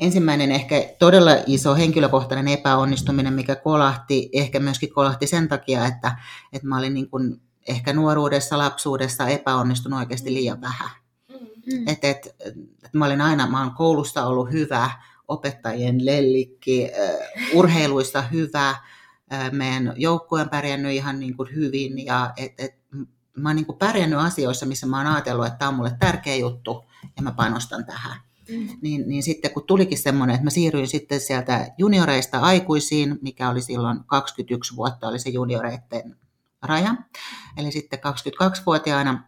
ensimmäinen ehkä todella iso henkilökohtainen epäonnistuminen, mikä kolahti, ehkä myöskin kolahti sen takia, että, että mä olin niin kuin ehkä nuoruudessa, lapsuudessa epäonnistunut oikeasti liian vähän. Mm. Et, et, et mä olin aina, mä oon koulusta ollut hyvä, opettajien lellikki, urheiluissa hyvä, äh, meidän joukkueen pärjännyt ihan niin kuin hyvin ja et, et, mä oon niin kuin pärjännyt asioissa, missä mä oon ajatellut, että tämä on mulle tärkeä juttu ja mä panostan tähän. Mm. Niin, niin sitten kun tulikin semmoinen, että mä siirryin sitten sieltä junioreista aikuisiin, mikä oli silloin 21 vuotta, oli se junioreiden raja. Eli sitten 22-vuotiaana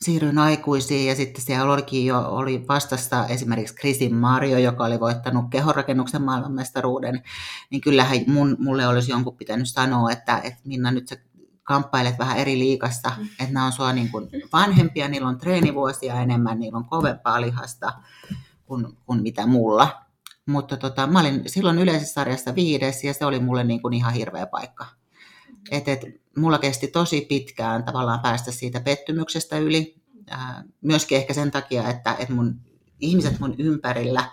siirryin aikuisiin ja sitten siellä olikin jo oli vastassa esimerkiksi Krisin Mario, joka oli voittanut kehonrakennuksen maailmanmestaruuden, niin kyllähän mun, mulle olisi jonkun pitänyt sanoa, että, että Minna nyt sä kamppailet vähän eri liikassa, Mm. että nämä on sua niin kuin vanhempia, niillä on treenivuosia enemmän, niillä on kovempaa lihasta kuin, kuin mitä mulla. Mutta tota, mä olin silloin yleisessä sarjassa viides ja se oli mulle niin kuin ihan hirveä paikka. Et, et, mulla kesti tosi pitkään tavallaan päästä siitä pettymyksestä yli. Ää, myöskin ehkä sen takia, että, että mun, ihmiset mun ympärillä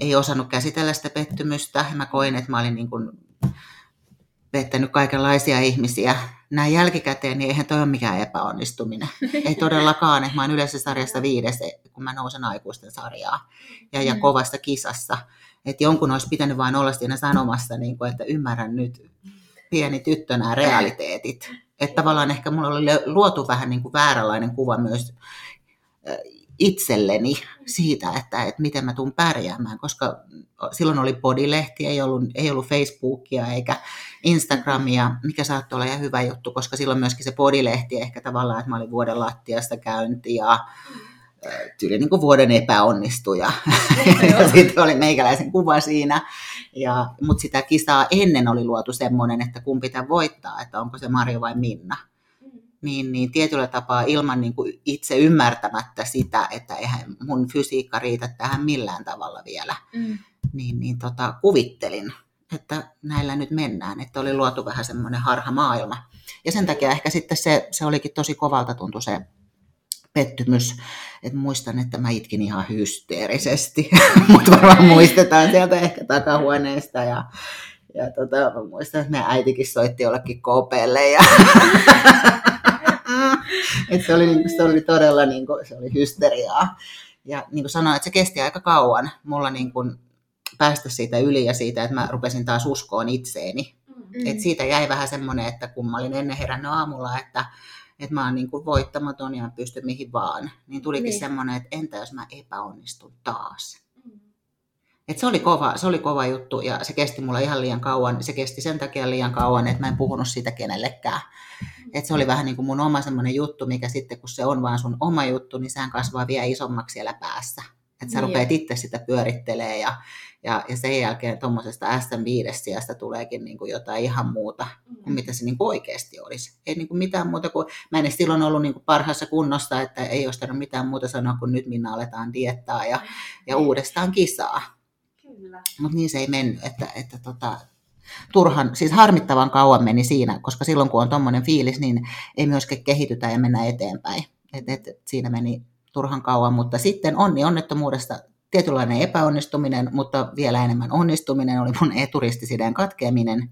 ei osannut käsitellä sitä pettymystä. Mä koin, että mä olin niin kuin pettänyt kaikenlaisia ihmisiä. Näin jälkikäteen, niin eihän toi ole mikään epäonnistuminen. (laughs) Ei todellakaan, että mä oon yleisessä sarjassa viides, kun mä nousen aikuisten sarjaa ja, ja Mm. kovassa kisassa. Että jonkun olisi pitänyt vain olla siinä sanomassa, niin kuin, että ymmärrän nyt pieni tyttö nämä realiteetit. Että tavallaan ehkä mulla oli luotu vähän niin kuin vääränlainen kuva myös itselleni siitä, että, että miten mä tuun pärjäämään, koska silloin oli podilehti, ei ollut, ei ollut Facebookia eikä Instagramia, mikä saattoi olla ihan hyvä juttu, koska silloin myöskin se podilehti ehkä tavallaan, että mä olin vuoden lattiasta käynti ja tyyli niin kuin vuoden epäonnistuja. (laughs) ja sitten oli meikäläisen kuva siinä. Ja, mutta sitä kisaa ennen oli luotu semmoinen, että kumpi tämän voittaa, että onko se Marjo vai Minna. Niin, niin tietyllä tapaa ilman niin kuin itse ymmärtämättä sitä, että eihän mun fysiikka riitä tähän millään tavalla vielä, Mm. niin, niin tota, kuvittelin, että näillä nyt mennään, että oli luotu vähän semmoinen harha maailma. Ja sen takia ehkä sitten se, se olikin tosi kovalta tuntu se pettymys. Et muistan, että mä itkin ihan hysteerisesti, (laughs) mutta varmaan muistetaan sieltä ehkä takahuoneesta. Ja, ja tota, mä muistan, että meidän äitikin soitti jollekin kopeelle. Ja (laughs) se, oli, niinku, se oli todella niin kuin, se oli hysteriaa. Ja niin kuin sanoin, että se kesti aika kauan mulla niin kuin, päästä siitä yli ja siitä, että mä rupesin taas uskoon itseeni. Mm. Et siitä jäi vähän semmoinen, että kun mä olin ennen herännyt aamulla, että, että mä oon niin kuin voittamaton ja pysty mihin vaan, niin tulikin niin. semmoinen, että entä jos mä epäonnistun taas. Mm. Et se, oli kova, se oli kova juttu ja se kesti mulla ihan liian kauan. Se kesti sen takia liian kauan, että mä en puhunut siitä kenellekään. Mm. Et se oli vähän niin kuin mun oma semmoinen juttu, mikä sitten kun se on vaan sun oma juttu, niin sehän kasvaa vielä isommaksi siellä päässä. Että sä niin. rupeat itse sitä pyörittelee ja, ja, ja sen jälkeen tuommoisesta S5 sijasta tuleekin niin kuin jotain ihan muuta kuin mm. mitä se niin kuin oikeasti olisi. Ei niin kuin mitään muuta kuin, mä en silloin ollut niin kuin parhaassa kunnossa, että ei olisi mitään muuta sanoa kuin nyt minä aletaan diettaa ja, ja uudestaan kisaa. Mutta niin se ei mennyt, että, että tota, turhan, siis harmittavan kauan meni siinä, koska silloin kun on tuommoinen fiilis, niin ei myöskään kehitytä ja mennä eteenpäin. Et, et, siinä meni turhan kauan, mutta sitten onni onnettomuudesta tietynlainen epäonnistuminen, mutta vielä enemmän onnistuminen oli mun eturistisiden katkeaminen,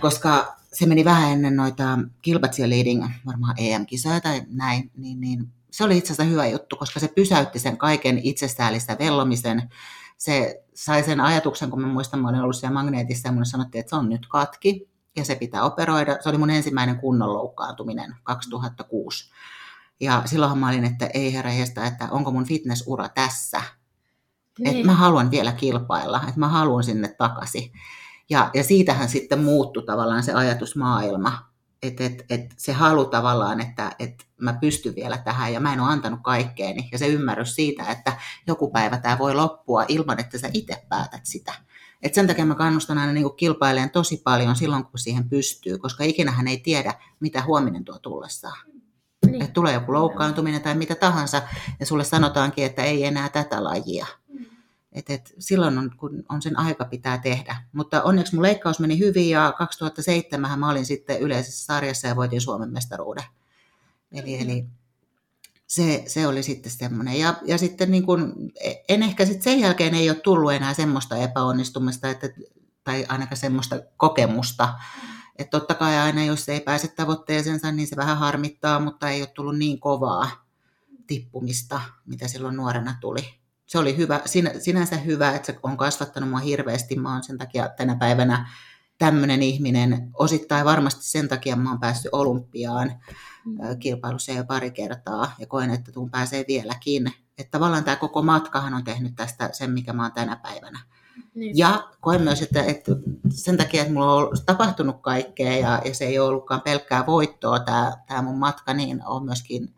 koska se meni vähän ennen noita leading, varmaan EM-kisoja tai näin, niin, niin se oli itse asiassa hyvä juttu, koska se pysäytti sen kaiken itsestäällistä vellomisen. Se sai sen ajatuksen, kun mä muistan, mä olin ollut siellä magneetissa ja mun sanottiin, että se on nyt katki ja se pitää operoida. Se oli mun ensimmäinen kunnon loukkaantuminen 2006. Ja silloinhan mä olin, että ei herra heistä, että onko mun fitnessura tässä. Niin. Että mä haluan vielä kilpailla, että mä haluan sinne takaisin. Ja, ja siitähän sitten muuttui tavallaan se ajatusmaailma. Että et, et se halu tavallaan, että et mä pystyn vielä tähän ja mä en ole antanut kaikkeeni. Ja se ymmärrys siitä, että joku päivä tämä voi loppua ilman, että sä itse päätät sitä. Et sen takia mä kannustan aina niin kilpailemaan tosi paljon silloin, kun siihen pystyy, koska ikinähän ei tiedä, mitä huominen tuo tullessaan. Niin. Että tulee joku loukkaantuminen tai mitä tahansa, ja sulle sanotaankin, että ei enää tätä lajia. Mm. Et, et silloin on, kun on sen aika pitää tehdä. Mutta onneksi mun leikkaus meni hyvin ja 2007 mä olin sitten yleisessä sarjassa ja voitin Suomen mestaruuden. Eli, eli se, se oli sitten semmoinen. Ja, ja sitten niin kun, en ehkä sitten sen jälkeen ei ole tullut enää semmoista epäonnistumista, että, tai ainakaan semmoista kokemusta, mm että totta kai aina, jos ei pääse tavoitteeseensa, niin se vähän harmittaa, mutta ei ole tullut niin kovaa tippumista, mitä silloin nuorena tuli. Se oli hyvä, sinänsä hyvä, että se on kasvattanut mua hirveästi. Mä oon sen takia tänä päivänä tämmöinen ihminen. Osittain varmasti sen takia mä oon päässyt olympiaan mm. kilpailussa jo pari kertaa ja koen, että tuun pääsee vieläkin. Että tavallaan tämä koko matkahan on tehnyt tästä sen, mikä mä oon tänä päivänä. Niin. Ja koen myös, että, että sen takia, että mulla on tapahtunut kaikkea ja, ja se ei ole ollutkaan pelkkää voittoa tämä, tämä mun matka, niin on myöskin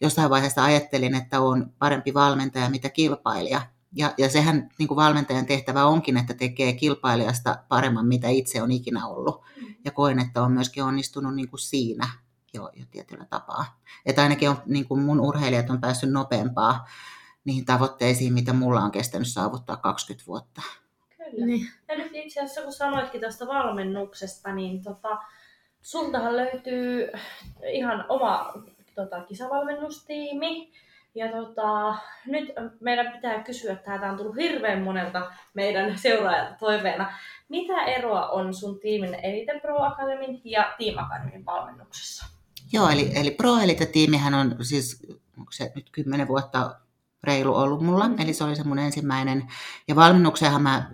jossain vaiheessa ajattelin, että on parempi valmentaja mitä kilpailija. Ja, ja sehän niin kuin valmentajan tehtävä onkin, että tekee kilpailijasta paremman, mitä itse on ikinä ollut. Ja koen, että on myöskin onnistunut niin kuin siinä jo, jo tietyllä tapaa. Että ainakin on, niin kuin mun urheilijat on päässyt nopeampaa niihin tavoitteisiin, mitä mulla on kestänyt saavuttaa 20 vuotta. Kyllä. Niin. Ja nyt itse asiassa kun sanoitkin tästä valmennuksesta, niin tota, sultahan löytyy ihan oma tota, kisavalmennustiimi. Ja tota, nyt meidän pitää kysyä, että tämä on tullut hirveän monelta meidän seuraajalta toiveena. Mitä eroa on sun tiimin Elite Pro Academyn ja Team Academyn valmennuksessa? Joo, eli, eli Pro Elite-tiimihän on siis, onko se nyt kymmenen vuotta reilu ollut mulla, mm. eli se oli se mun ensimmäinen. Ja valmennukseenhan mä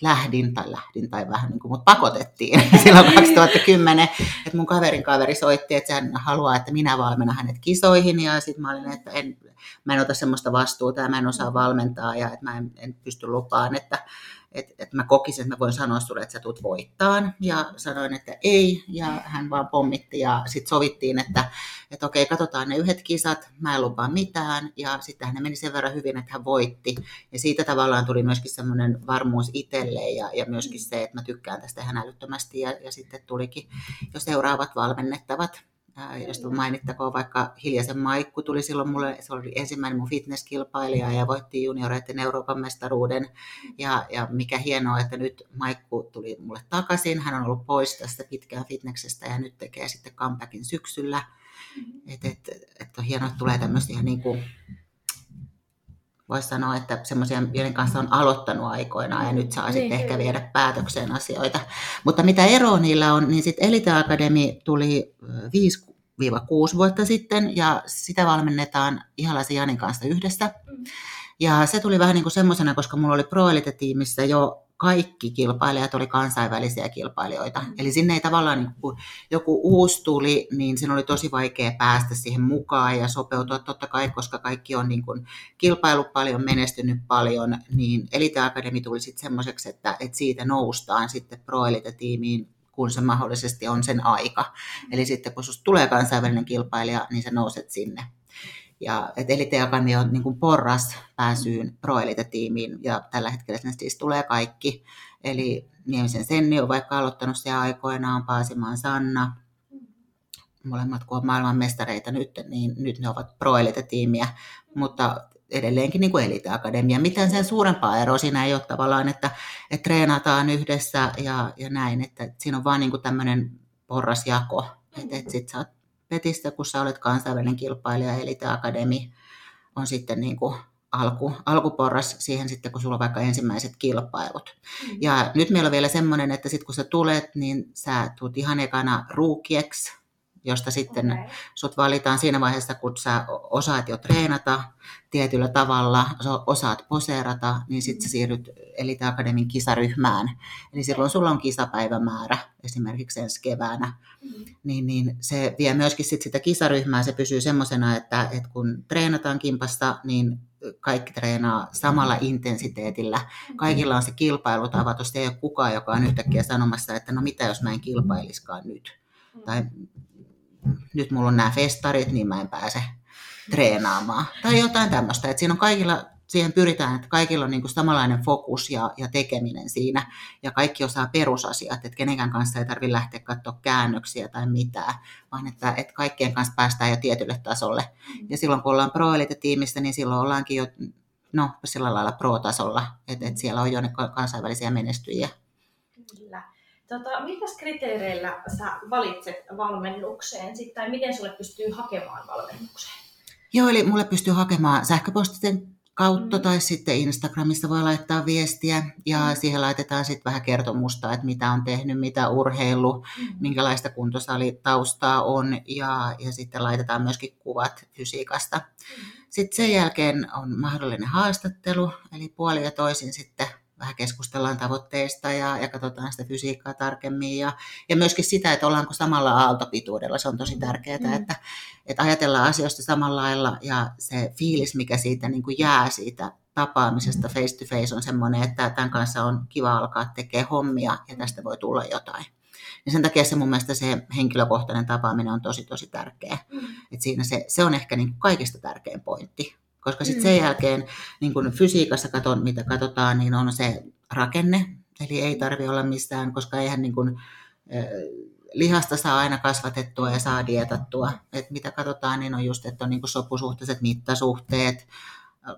lähdin tai lähdin tai vähän niin kuin mut pakotettiin (laughs) silloin 2010, että mun kaverin kaveri soitti, että hän haluaa, että minä valmennan hänet kisoihin ja sitten mä olin, että en, mä en ota semmoista vastuuta ja mä en osaa valmentaa ja että mä en, en pysty lupaan, että että et mä kokisin, että mä voin sanoa sulle, että sä tulet voittaan. Ja sanoin, että ei, ja hän vaan pommitti, ja sitten sovittiin, että, että okei, katsotaan ne yhdet kisat, mä en lupaa mitään, ja sitten hän meni sen verran hyvin, että hän voitti. Ja siitä tavallaan tuli myöskin semmoinen varmuus itselle, ja, ja myöskin se, että mä tykkään tästä ihan älyttömästi, ja, ja sitten tulikin jo seuraavat valmennettavat Josta mainittakoon vaikka Hiljaisen Maikku tuli silloin mulle, se oli ensimmäinen mun fitnesskilpailija ja voitti junioreiden Euroopan mestaruuden. Ja, ja mikä hienoa, että nyt Maikku tuli mulle takaisin. Hän on ollut pois tästä pitkään fitneksestä ja nyt tekee sitten comebackin syksyllä. Että et, et on hienoa, että tulee tämmöisiä niin kuin voisi sanoa, että semmoisia, joiden kanssa on aloittanut aikoinaan ja nyt saa niin, sitten ehkä viedä päätökseen asioita. Mutta mitä eroa niillä on, niin sitten Elite Academy tuli 5-6 vuotta sitten ja sitä valmennetaan Ihalaisen Janin kanssa yhdessä. Mm. Ja se tuli vähän niin kuin semmoisena, koska mulla oli Pro Elite-tiimissä jo kaikki kilpailijat oli kansainvälisiä kilpailijoita. Mm. Eli sinne ei tavallaan, niin kun joku uusi tuli, niin siinä oli tosi vaikea päästä siihen mukaan ja sopeutua totta kai, koska kaikki on niin kuin kilpailu paljon, menestynyt paljon, niin Elite Academy tuli sitten semmoiseksi, että, että siitä noustaan sitten Pro Elite-tiimiin kun se mahdollisesti on sen aika. Eli sitten kun sinusta tulee kansainvälinen kilpailija, niin sä nouset sinne. Ja et Elite Academy on niin porras pääsyyn Pro Elite-tiimiin ja tällä hetkellä sinne siis tulee kaikki. Eli Niemisen Senni on vaikka aloittanut se aikoinaan, Paasimaan Sanna, molemmat kun on maailmanmestareita nyt, niin nyt ne ovat Pro Elite-tiimiä, mutta edelleenkin niin kuin Elite Akademia. Mitään sen suurempaa eroa siinä ei ole tavallaan, että, että treenataan yhdessä ja, ja näin, että siinä on vaan niin kuin tämmöinen porrasjako, että, että sit sä oot Petistä, kun sä olet kansainvälinen kilpailija, Elite Akademi on sitten niin kuin alku, alkuporras siihen sitten, kun sulla on vaikka ensimmäiset kilpailut. Mm. Ja nyt meillä on vielä semmoinen, että sitten kun sä tulet, niin sä tulet ihan ekana ruukieksi, josta sitten okay. sut valitaan siinä vaiheessa, kun sä osaat jo treenata tietyllä tavalla, osaat poseerata, niin sitten sä siirryt Elite Akademin kisaryhmään. Eli silloin sulla on kisapäivämäärä esimerkiksi ensi keväänä. Mm-hmm. Niin, niin se vie myöskin sit sitä kisaryhmää, se pysyy semmoisena, että, että kun treenataan kimpassa, niin kaikki treenaa samalla intensiteetillä. Mm-hmm. Kaikilla on se kilpailutavatus, ei ole kukaan, joka on yhtäkkiä sanomassa, että no mitä jos mä en kilpailiskaan nyt. Mm-hmm. Tai nyt mulla on nämä festarit, niin mä en pääse treenaamaan. Tai jotain tämmöistä. Että siinä on kaikilla, siihen pyritään, että kaikilla on niin kuin samanlainen fokus ja, ja tekeminen siinä. Ja kaikki osaa perusasiat, että kenenkään kanssa ei tarvitse lähteä katsoa käännöksiä tai mitään, vaan että, että kaikkien kanssa päästään jo tietylle tasolle. Ja silloin kun ollaan pro tiimissä niin silloin ollaankin jo no, sillä lailla pro-tasolla, että, että siellä on jo ne kansainvälisiä menestyjiä. Kyllä. Tota, mitä kriteereillä sä valitset valmennukseen sit, tai miten sulle pystyy hakemaan valmennukseen? Joo, eli mulle pystyy hakemaan sähköpostiten kautta mm. tai sitten Instagramissa voi laittaa viestiä ja mm. siihen laitetaan sitten vähän kertomusta, että mitä on tehnyt, mitä urheilu, mm. minkälaista kuntosaalitaustaa on ja, ja sitten laitetaan myöskin kuvat fysiikasta. Mm. Sitten sen jälkeen on mahdollinen haastattelu, eli puoli ja toisin sitten vähän keskustellaan tavoitteista ja, ja katsotaan sitä fysiikkaa tarkemmin ja, ja myöskin sitä, että ollaanko samalla aaltopituudella. Se on tosi tärkeää, mm. että, että ajatellaan asioista samalla lailla ja se fiilis, mikä siitä niin kuin jää siitä tapaamisesta face to face on semmoinen, että tämän kanssa on kiva alkaa tekemään hommia ja tästä voi tulla jotain. Ja sen takia se mun mielestä se henkilökohtainen tapaaminen on tosi tosi tärkeä. Mm. Et siinä se, se on ehkä niin kaikista tärkein pointti koska sitten sen mm. jälkeen niin kun fysiikassa katon, mitä katsotaan, niin on se rakenne. Eli ei tarvi olla mistään, koska eihän niin kun, lihasta saa aina kasvatettua ja saa dietattua. Et mitä katsotaan, niin on just, että on niin sopusuhtaiset mittasuhteet,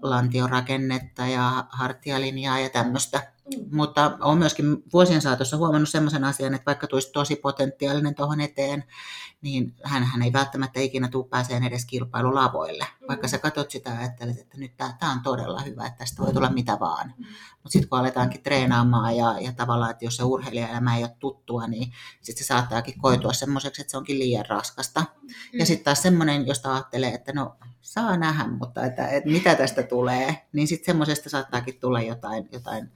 lantiorakennetta ja hartialinjaa ja tämmöistä. Mm. Mutta olen myöskin vuosien saatossa huomannut sellaisen asian, että vaikka tulisi tosi potentiaalinen tuohon eteen, niin hän, hän ei välttämättä ikinä tule pääseen edes kilpailulavoille. Mm. Vaikka sä katsot sitä ja ajattelet, että nyt tämä on todella hyvä, että tästä voi tulla mitä vaan. Mm. Mutta sitten kun aletaankin treenaamaan ja, ja tavallaan, että jos se urheilijaelämä ei ole tuttua, niin sitten se saattaakin koitua semmoiseksi, että se onkin liian raskasta. Mm. Ja sitten taas semmoinen, josta ajattelee, että no saa nähdä, mutta että, että mitä tästä tulee, niin sitten semmoisesta saattaakin tulla jotain, jotain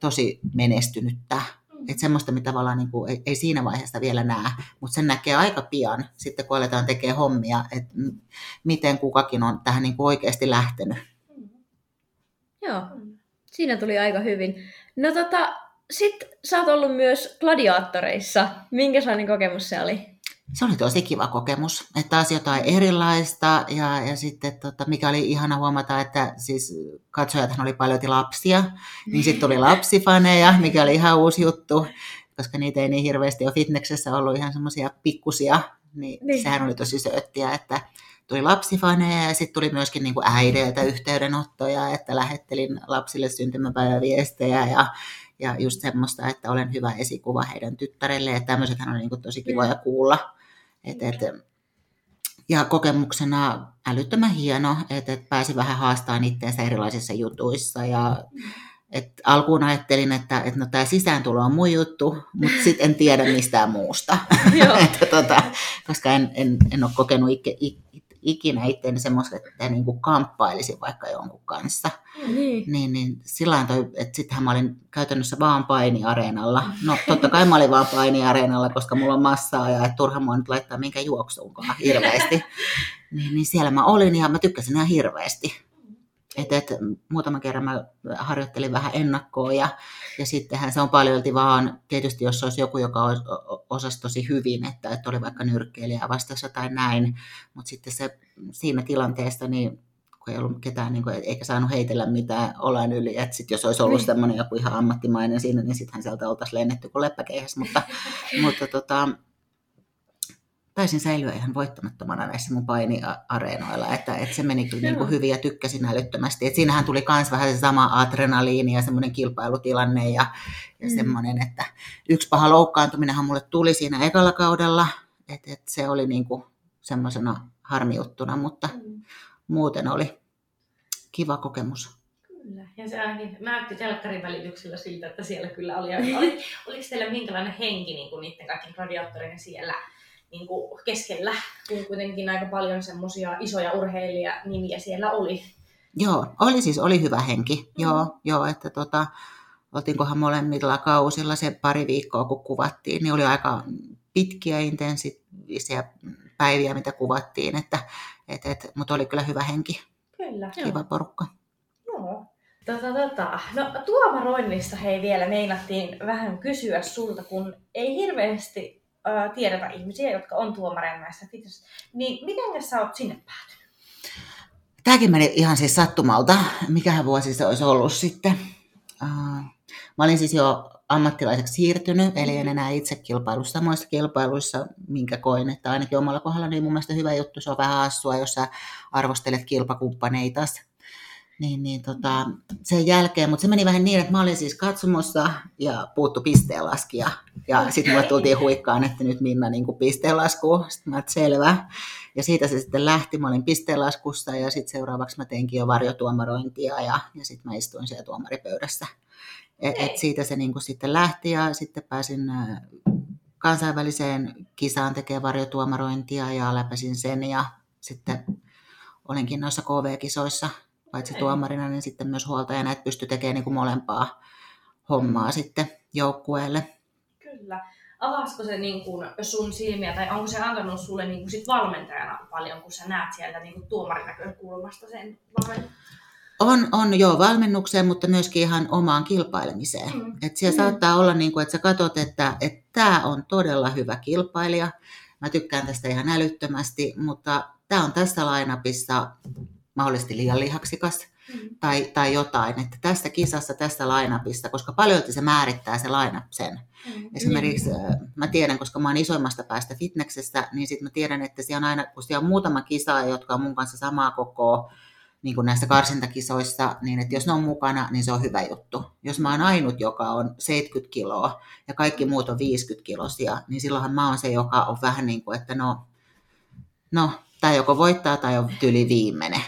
tosi menestynyttä. Mm. Että semmoista, mitä tavallaan niin kuin, ei, ei siinä vaiheessa vielä näe, mutta sen näkee aika pian sitten, kun aletaan tekemään hommia, että miten kukakin on tähän niin kuin oikeasti lähtenyt. Mm. Joo, siinä tuli aika hyvin. No tota, sitten sä oot ollut myös gladiaattoreissa. Minkälainen kokemus se oli? Se oli tosi kiva kokemus, että taas jotain erilaista ja, ja sitten tota, mikä oli ihana huomata, että siis katsojathan oli paljon lapsia, niin sitten tuli lapsifaneja, mikä oli ihan uusi juttu. koska niitä ei niin hirveästi ole fitneksessä ollut ihan semmoisia pikkusia, niin, niin sehän oli tosi sööttiä, että tuli lapsifaneja ja sitten tuli myöskin niin kuin äideiltä yhteydenottoja, että lähettelin lapsille syntymäpäiväviestejä ja, ja just semmoista, että olen hyvä esikuva heidän tyttärelle, että tämmöisethän on niin kuin tosi kivoja kuulla. Et, et, ja kokemuksena älyttömän hieno, että, että pääsi vähän haastamaan itseensä erilaisissa jutuissa ja et alkuun ajattelin, että, että no, tämä sisääntulo on mun juttu, mutta sitten en tiedä mistään muusta. (laughs) (laughs) että, tota, koska en, en, en ole kokenut ikke, ikinä itseäni semmoista, että niin kuin kamppailisin vaikka jonkun kanssa. Niin. Niin, niin sillä toi, että sittenhän mä olin käytännössä vaan painiareenalla. No (laughs) totta kai mä olin vaan painiareenalla, koska mulla on massaa ja että turha mua nyt laittaa minkä juoksuunkaan hirveästi. (laughs) niin, niin siellä mä olin ja mä tykkäsin ihan hirveästi. Et, et, muutaman kerran mä harjoittelin vähän ennakkoa ja, ja sittenhän se on paljolti vaan, tietysti jos olisi joku, joka osasi tosi hyvin, että, että oli vaikka nyrkkeilijä vastassa tai näin, mutta sitten se siinä tilanteessa, niin kun ei ollut ketään, niin kuin, eikä saanut heitellä mitään olan yli, että sit jos olisi ollut niin. semmoinen joku ihan ammattimainen siinä, niin sittenhän sieltä oltaisiin lennetty kuin leppäkeihäs, mutta, (laughs) mutta tota, taisin säilyä ihan voittamattomana näissä mun painiareenoilla, että, että se meni kyllä niin kuin hyvin ja tykkäsin älyttömästi. että siinähän tuli myös vähän se sama adrenaliini ja semmoinen kilpailutilanne ja, ja mm. semmoinen, että yksi paha loukkaantuminenhan mulle tuli siinä ekalla kaudella, että, että se oli niin kuin semmoisena harmiuttuna, mutta mm. muuten oli kiva kokemus. Kyllä, ja se ainakin näytti telkkarin välityksellä siltä, että siellä kyllä oli. oli oliko teillä minkälainen henki niin kuin niiden kaikkien gladiaattoreiden siellä? Niin kuin keskellä, kun kuitenkin aika paljon semmoisia isoja urheilijanimiä siellä oli. Joo, oli siis, oli hyvä henki. Mm. Joo, joo, että tota, oltiinkohan molemmilla kausilla se pari viikkoa, kun kuvattiin, niin oli aika pitkiä, intensiivisiä päiviä, mitä kuvattiin, että, et, et, mutta oli kyllä hyvä henki. Kyllä. Kiva joo. porukka. Joo. Tota, tota. No tuomaroinnista hei vielä meinattiin vähän kysyä sulta, kun ei hirveästi tiedetä ihmisiä, jotka on tuomareina näissä fitness. Niin miten sä oot sinne päätynyt? Tämäkin meni ihan siis sattumalta. Mikähän vuosi se olisi ollut sitten? Mä olin siis jo ammattilaiseksi siirtynyt, eli en enää itse kilpailu samoissa kilpailuissa, minkä koin, että ainakin omalla kohdalla niin mun mielestä hyvä juttu, se on vähän hassua, jos sä arvostelet kilpakumppaneita niin, niin tota, sen jälkeen, mutta se meni vähän niin, että mä olin siis katsomossa ja puuttu pisteenlaskija. Ja sitten mulle tultiin huikkaan, että nyt Minna niin pisteenlasku. Sitten mä selvä. Ja siitä se sitten lähti. Mä olin pisteenlaskussa ja sitten seuraavaksi mä teinkin jo varjotuomarointia ja, ja sitten mä istuin siellä tuomaripöydässä. Et, et siitä se niin sitten lähti ja sitten pääsin kansainväliseen kisaan tekemään varjotuomarointia ja läpäisin sen ja sitten olinkin noissa KV-kisoissa paitsi tuomarina, niin sitten myös huoltajana, että pystyi tekemään niin kuin molempaa hommaa sitten joukkueelle. Kyllä. Avaisiko se niin kuin sun silmiä, tai onko se antanut sulle niin kuin sit valmentajana paljon, kun sä näet sieltä niin kuin tuomarin näkökulmasta sen valmennuksen? On, on joo valmennukseen, mutta myöskin ihan omaan kilpailemiseen. Mm. Et siellä mm. saattaa olla, niin kuin, että sä katsot, että tämä on todella hyvä kilpailija. Mä tykkään tästä ihan älyttömästi, mutta tämä on tässä lainapissa mahdollisesti liian lihaksikas mm. tai, tai jotain, että tässä kisassa, tässä lainapissa, koska paljon se määrittää se lainap sen. Mm. Esimerkiksi mm. mä tiedän, koska mä oon isoimmasta päästä fitneksestä, niin sitten mä tiedän, että siellä on aina, kun siellä on muutama kisa, jotka on mun kanssa samaa kokoa, niin kuin näissä karsintakisoissa, niin että jos ne on mukana, niin se on hyvä juttu. Jos mä oon ainut, joka on 70 kiloa ja kaikki muut on 50 kilosia, niin silloinhan mä oon se, joka on vähän niin kuin, että no, no tai joko voittaa tai on tyli viimeinen.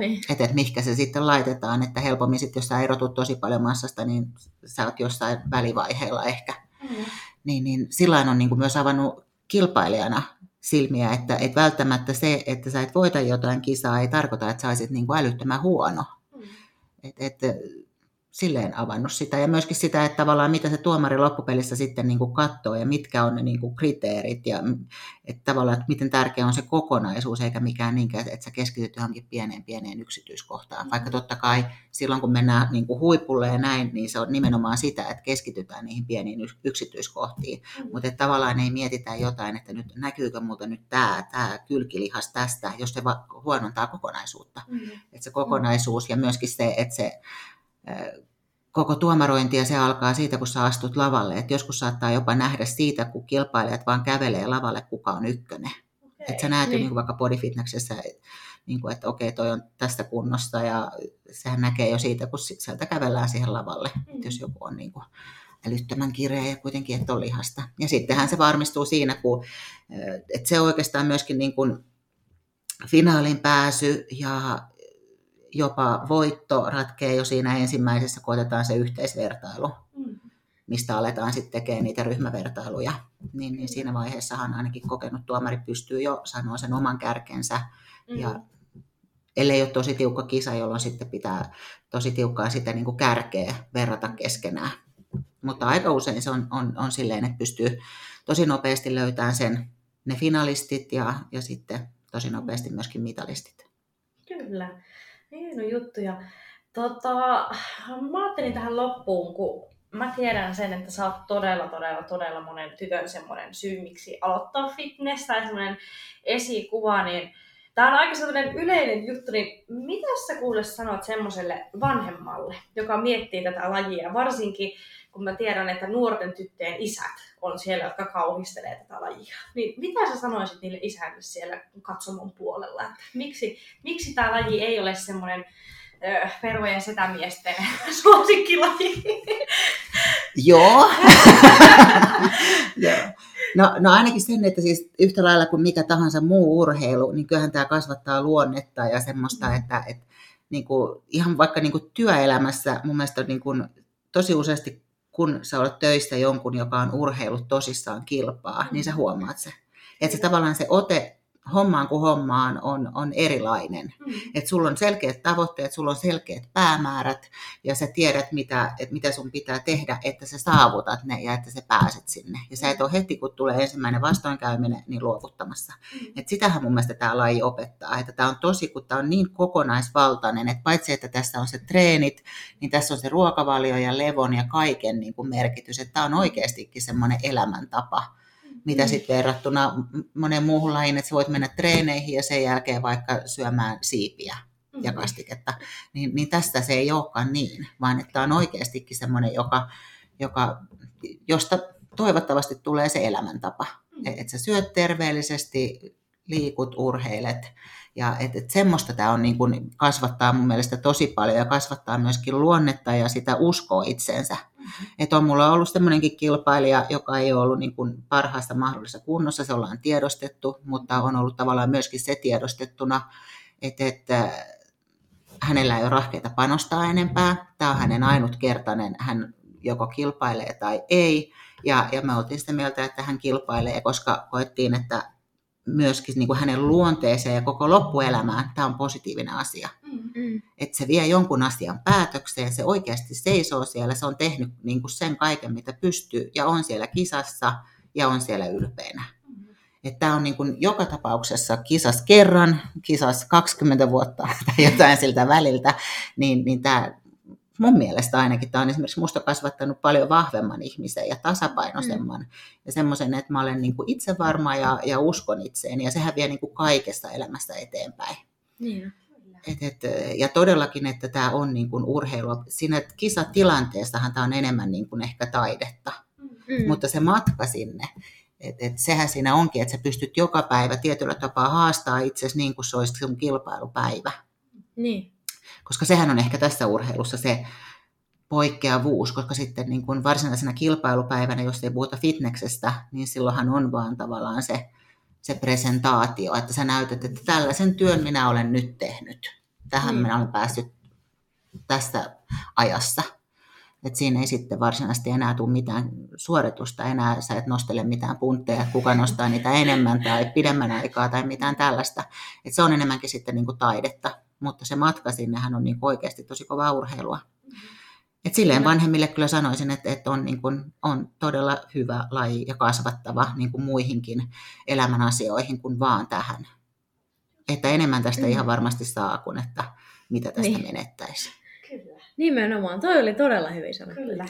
Niin. Että et mihinkä se sitten laitetaan, että helpommin sitten, jos sä erotut tosi paljon massasta, niin sä oot jossain välivaiheella ehkä. Mm. Niin, niin sillä on niin kuin myös avannut kilpailijana silmiä, että et välttämättä se, että sä et voita jotain kisaa, ei tarkoita, että sä olisit niin kuin älyttömän huono. Mm. Et, et, silleen avannut sitä. Ja myöskin sitä, että tavallaan mitä se tuomari loppupelissä sitten niin kuin katsoo ja mitkä on ne niin kuin kriteerit ja että tavallaan, että miten tärkeä on se kokonaisuus eikä mikään niinkään, että sä keskityt johonkin pieneen pieneen yksityiskohtaan. Vaikka totta kai silloin kun mennään niin kuin huipulle ja näin, niin se on nimenomaan sitä, että keskitytään niihin pieniin yksityiskohtiin. Mm. Mutta että tavallaan ei mietitä jotain, että nyt näkyykö multa nyt tämä, tämä kylkilihas tästä, jos se huonontaa kokonaisuutta. Mm. Että se kokonaisuus ja myöskin se, että se koko tuomarointi ja se alkaa siitä, kun sä astut lavalle. Et joskus saattaa jopa nähdä siitä, kun kilpailijat vaan kävelee lavalle, kuka on ykkönen. Okay. Että sä näet niin. niin vaikka bodyfitnessessä, niin kuin, että okei, toi on tästä kunnosta ja sehän näkee jo siitä, kun sieltä kävellään siihen lavalle, mm. jos joku on niin kuin älyttömän kireä ja kuitenkin, että on lihasta. Ja sittenhän se varmistuu siinä, kun, että se oikeastaan myöskin niin kuin finaalin pääsy ja jopa voitto ratkee jo siinä ensimmäisessä, kun otetaan se yhteisvertailu, mm. mistä aletaan sitten tekemään niitä ryhmävertailuja. Niin, niin siinä vaiheessahan ainakin kokenut tuomari pystyy jo sanoa sen oman kärkensä mm. ja ellei ole tosi tiukka kisa, jolloin sitten pitää tosi tiukkaa sitä niin kuin kärkeä verrata keskenään. Mutta aika usein se on, on, on silleen, että pystyy tosi nopeasti löytämään sen, ne finalistit ja, ja sitten tosi nopeasti myöskin mitalistit. Kyllä, hieno juttu. Ja, tota, mä ajattelin tähän loppuun, kun mä tiedän sen, että sä oot todella, todella, todella monen tytön semmoinen syy, miksi aloittaa fitness tai semmoinen esikuva, niin Tämä on aika sellainen yleinen juttu, niin mitä sä kuule sanot semmoiselle vanhemmalle, joka miettii tätä lajia, varsinkin kun mä tiedän, että nuorten tyttöjen isät on siellä, jotka kauhistelee tätä lajia. Niin mitä sä sanoisit niille isälle siellä katsomon puolella, että miksi, miksi tämä laji ei ole semmoinen pervojen setämiesten (laughs) suosikkilaji? Joo. (laughs) Joo. No, no ainakin sen, että siis yhtä lailla kuin mikä tahansa muu urheilu, niin kyllähän tämä kasvattaa luonnetta ja semmoista, mm. että, että niin kuin, ihan vaikka niin kuin työelämässä mun mielestä niin kuin, tosi useasti kun sä olet töissä jonkun, joka on urheilut tosissaan kilpaa, niin sä mm. huomaat se. Että se tavallaan se ote hommaan kuin hommaan on, on erilainen. Mm. Että sulla on selkeät tavoitteet, sulla on selkeät päämäärät ja sä tiedät, mitä, että mitä sun pitää tehdä, että sä saavutat ne ja että sä pääset sinne. Ja sä et ole heti, kun tulee ensimmäinen vastoinkäyminen, niin luovuttamassa. Mm. Et sitähän mun mielestä tämä laji opettaa, että tämä on tosi, kun tämä on niin kokonaisvaltainen, että paitsi että tässä on se treenit, niin tässä on se ruokavalio ja levon ja kaiken niin kuin merkitys. Että tämä on oikeastikin semmoinen elämäntapa mitä mm. sitten verrattuna moneen muuhun lajiin, että sä voit mennä treeneihin ja sen jälkeen vaikka syömään siipiä ja mm. kastiketta, niin, niin tästä se ei olekaan niin, vaan että on oikeastikin semmoinen, joka, joka, josta toivottavasti tulee se elämäntapa. Mm. Että sä syöt terveellisesti, liikut, urheilet. Ja et, et semmoista tämä on niin kun kasvattaa mun mielestä tosi paljon ja kasvattaa myöskin luonnetta ja sitä uskoa itseensä. Mm-hmm. Että on mulla ollut semmoinenkin kilpailija, joka ei ole ollut niin kun parhaassa mahdollisessa kunnossa, se ollaan tiedostettu, mutta on ollut tavallaan myöskin se tiedostettuna, että, että hänellä ei ole rahkeita panostaa enempää. Tämä on hänen ainutkertainen, hän joko kilpailee tai ei. Ja, ja me oltiin sitä mieltä, että hän kilpailee, koska koettiin, että myöskin niin kuin hänen luonteeseen ja koko loppuelämään tämä on positiivinen asia. Mm-hmm. Että se vie jonkun asian päätökseen, se oikeasti seisoo siellä, se on tehnyt niin kuin sen kaiken, mitä pystyy, ja on siellä kisassa ja on siellä ylpeänä. Mm-hmm. Että tämä on niin kuin joka tapauksessa kisas kerran, kisas 20 vuotta (laughs) tai jotain siltä väliltä, niin, niin tämä mun mielestä ainakin tämä on esimerkiksi musta kasvattanut paljon vahvemman ihmisen ja tasapainoisemman mm. ja semmoisen, että mä olen niin kuin itsevarma ja, ja uskon itseeni ja sehän vie niin kuin kaikesta elämästä eteenpäin. Niin. Et, et, ja todellakin, että tämä on niin kuin urheilua. Siinä kisatilanteessahan tämä on enemmän niin kuin ehkä taidetta, mm. mutta se matka sinne, et, et sehän siinä onkin, että sä pystyt joka päivä tietyllä tapaa haastaa itsesi niin kuin se olisi sun kilpailupäivä. Niin koska sehän on ehkä tässä urheilussa se poikkeavuus, koska sitten niin kuin varsinaisena kilpailupäivänä, jos ei puhuta fitneksestä, niin silloinhan on vaan tavallaan se, se presentaatio, että sä näytät, että tällaisen työn minä olen nyt tehnyt. Tähän mm. minä olen päässyt tässä ajassa. Et siinä ei sitten varsinaisesti enää tule mitään suoritusta, enää sä et nostele mitään puntteja, kuka nostaa niitä enemmän tai pidemmän aikaa tai mitään tällaista. Et se on enemmänkin sitten niin kuin taidetta mutta se matka sinnehän on niin oikeasti tosi kovaa urheilua. Et silleen vanhemmille kyllä sanoisin, että, että on, niin kuin, on todella hyvä laji ja kasvattava niin kuin muihinkin elämän asioihin kuin vaan tähän. Että enemmän tästä mm. ihan varmasti saa kuin että mitä tästä niin. menettäisi. Kyllä. Nimenomaan, toi oli todella hyvin sanottu. Kyllä.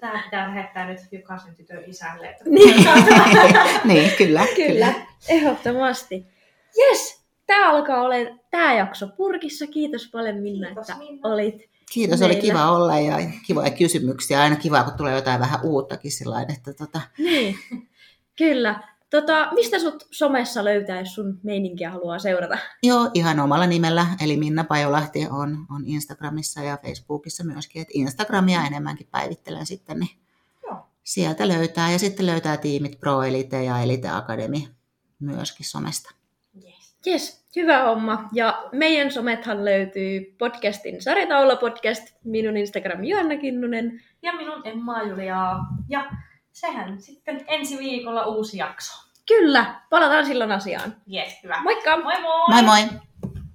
Tämä pitää lähettää nyt jokaisen tytön isälle. Niin, (laughs) niin kyllä, kyllä. Kyllä, ehdottomasti. Yes, tämä alkaa olemaan tämä jakso purkissa. Kiitos paljon Minna, Kiitos, että Minna. olit Kiitos, oli meille. kiva olla ja kivoja kysymyksiä. Aina kiva, kun tulee jotain vähän uuttakin sillä että tota, Niin, kyllä. Tota, mistä sut somessa löytää, jos sun meininkiä haluaa seurata? Joo, ihan omalla nimellä, eli Minna Pajolahti on, on Instagramissa ja Facebookissa myöskin. Et Instagramia enemmänkin päivittelen sitten, niin Joo. sieltä löytää. Ja sitten löytää tiimit Pro Elite ja Elite Academy myöskin somesta. Yes. Jes, hyvä homma. Ja meidän somethan löytyy podcastin Sarjataula podcast, minun Instagram Joanna Kinnunen. Ja minun Emma Juliaa. Ja sehän sitten ensi viikolla uusi jakso. Kyllä, palataan silloin asiaan. Yes, hyvä. Moikka! Moi moi! Moi moi!